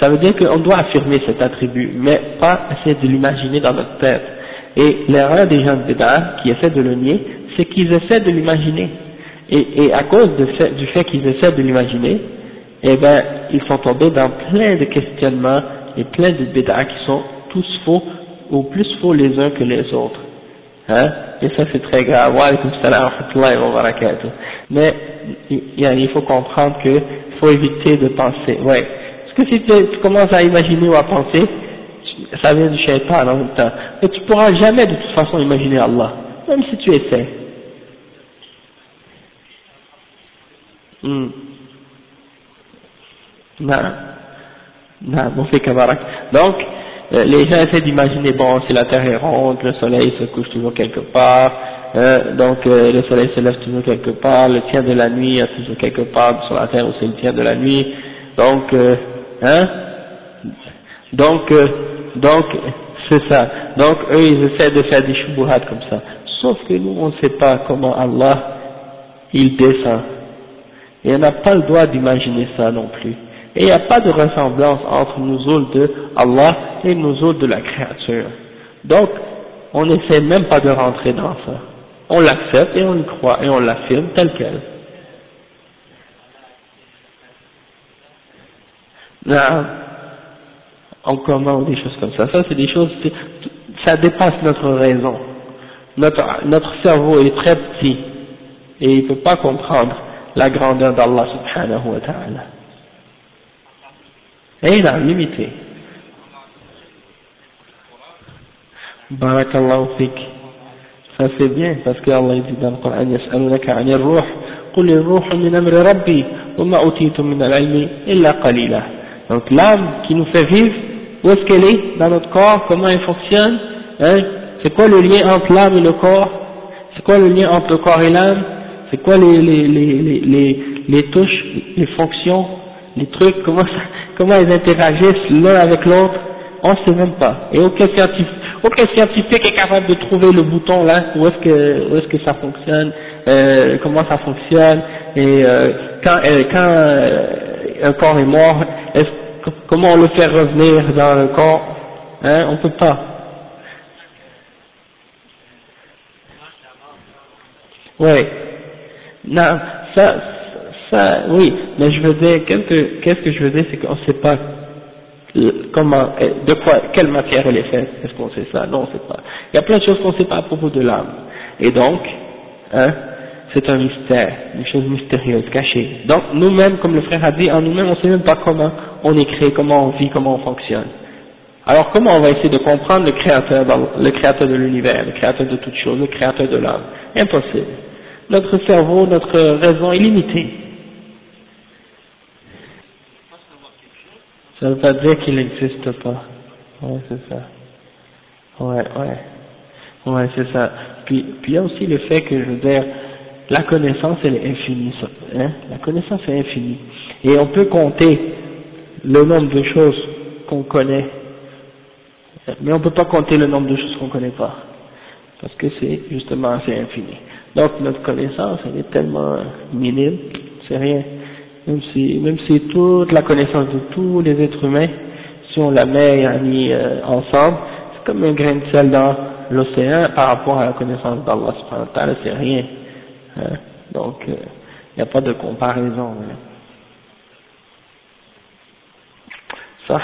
ça veut dire qu'on doit affirmer cet attribut, mais pas essayer de l'imaginer dans notre tête. Et l'erreur des gens de bid'ah qui essaient de le nier, c'est qu'ils essaient de l'imaginer. Et, à cause du fait qu'ils essaient de l'imaginer, eh ben, ils sont tombés dans plein de questionnements et plein de bid'ah qui sont tous faux, ou plus faux les uns que les autres. Hein? Et ça c'est très grave. Mais il faut comprendre qu'il faut éviter de penser. Ouais. Parce que si tu, commences à imaginer ou à penser, ça vient du shaitan en même temps. Mais tu pourras jamais de toute façon imaginer Allah, même si tu essaies. Hmm. Non. Non, on fait Donc, euh, les gens essaient d'imaginer, bon, si la Terre est ronde, le Soleil se couche toujours quelque part, euh, donc euh, le Soleil se lève toujours quelque part, le tiers de la nuit est toujours quelque part sur la Terre où c'est le tiers de la nuit, donc, hein, donc, donc, c'est ça. Donc, eux, ils essaient de faire des shubuhat comme ça. Sauf que nous, on ne sait pas comment Allah, il descend. Et on n'a pas le droit d'imaginer ça non plus. Et il n'y a pas de ressemblance entre nous autres de Allah et nous autres de la créature. Donc, on n'essaie même pas de rentrer dans ça. On l'accepte et on y croit et on l'affirme tel quel. en commun ou des choses comme ça. Ça, c'est des choses, ça dépasse notre raison. Notre, notre cerveau est très petit et il ne peut pas comprendre la grandeur d'Allah subhanahu wa ta'ala. Et il a limité. Barakallahu fik. Ça c'est bien parce que Allah dit dans le Coran يسألونك عن الروح قل الروح من أمر ربي وما أوتيتم من العلم إلا قليلا donc l'âme qui nous fait vivre où est-ce qu'elle est dans notre corps comment elle fonctionne hein c'est quoi le lien entre l'âme et le corps c'est quoi le lien entre le corps et l'âme c'est quoi les, les, les, les, les touches les fonctions les trucs comment ça, comment ils interagissent l'un avec l'autre on ne sait même pas et aucun scientifique est capable de trouver le bouton là, où est-ce que, où est-ce que ça fonctionne, euh, comment ça fonctionne, et quand, euh, quand euh, un corps est mort, comment on le fait revenir dans le corps, hein, on peut pas. Oui. Non, ça, ça, oui, mais je veux dire, qu'est-ce que je veux dire, c'est qu'on ne sait pas comment, de quoi, quelle matière elle est faite, est-ce qu'on sait ça? Non, on ne sait pas. Il y a plein de choses qu'on ne sait pas à propos de l'âme. Et donc, hein, c'est un mystère, une chose mystérieuse, cachée. Donc, nous-mêmes, comme le frère a dit, en nous-mêmes, on ne sait même pas comment on est créé, comment on vit, comment on fonctionne. Alors, comment on va essayer de comprendre le créateur, le créateur de l'univers, le créateur de toutes choses, le créateur de l'âme? Impossible. Notre cerveau, notre raison est limitée. Ça veut pas dire qu'il n'existe pas. Ouais, c'est ça. Ouais, ouais. Ouais, c'est ça. Puis, puis il y a aussi le fait que, je veux dire, la connaissance, elle est infinie. Hein? La connaissance est infinie. Et on peut compter le nombre de choses qu'on connaît. Mais on ne peut pas compter le nombre de choses qu'on ne connaît pas. Parce que c'est justement assez infini. Donc notre connaissance, elle est tellement minime, c'est rien même si, même si toute la connaissance de tous les êtres humains, si on la met euh, ensemble, c'est comme un grain de sel dans l'océan par rapport à la connaissance d'Allah c'est rien. Hein. Donc, il euh, n'y a pas de comparaison. Hein. Ça.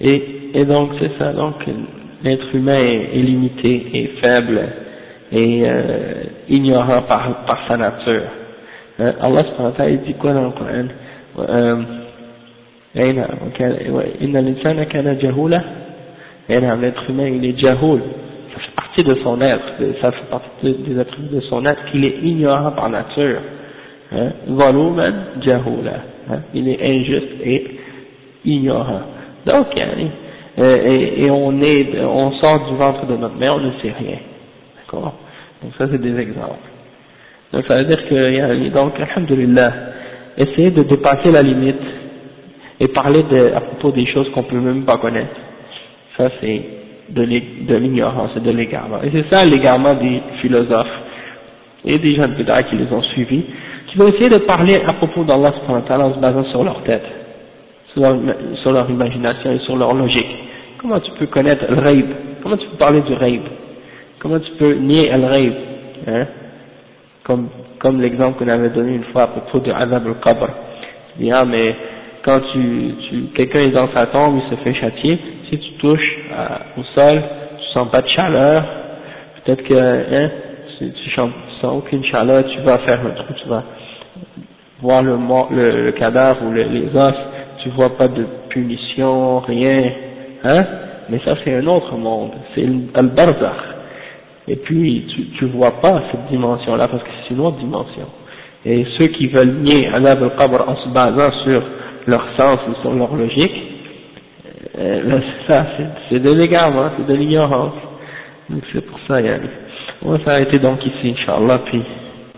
Et, et donc, c'est ça. Donc, l'être humain est, limité et faible et euh, ignorant par, par sa nature. Euh, Allah subhanahu il dit quoi dans le Coran? Um, euh, L'être humain, il est jahoul. Ça fait partie de son être, ça fait partie des attributs de son être qu'il est ignorant par nature. Hein? Volumen jahoula. Hein? Il est injuste et ignorant. Donc, euh, et, on on sort du ventre de notre mère, on ne sait rien. D'accord? Donc ça, c'est des exemples donc ça veut dire que, donc, alhamdulillah, essayer de dépasser la limite et parler à propos des choses qu'on peut même pas connaître, ça c'est de l'ignorance et de l'égarement. Et c'est ça l'égarement des philosophes et des gens de qui les ont suivis, qui vont essayer de parler à propos d'Allah en se basant sur leur tête, sur leur, sur leur, imagination et sur leur logique. Comment tu peux connaître le raib Comment tu peux parler du raib Comment tu peux nier le raib hein? Comme, comme l'exemple qu'on avait donné une fois à propos de Azab al-Qabr. Ah, mais quand tu, tu quelqu'un est dans sa tombe, il se fait châtier, si tu touches au sol, tu sens pas de chaleur, peut-être que hein, tu, tu, sens aucune chaleur, tu vas faire un truc, tu vas voir le, le, le cadavre ou les os, tu vois pas de punition, rien, hein, mais ça c'est un autre monde, c'est al-Barzakh et puis tu tu vois pas cette dimension-là parce que c'est une autre dimension. Et ceux qui veulent nier Adab al-Qabr en se basant sur leur sens ou sur leur logique, euh, ça c'est de l'égarement, c'est de l'ignorance. Donc c'est pour ça, Yann. On va s'arrêter donc ici, Inch'Allah, puis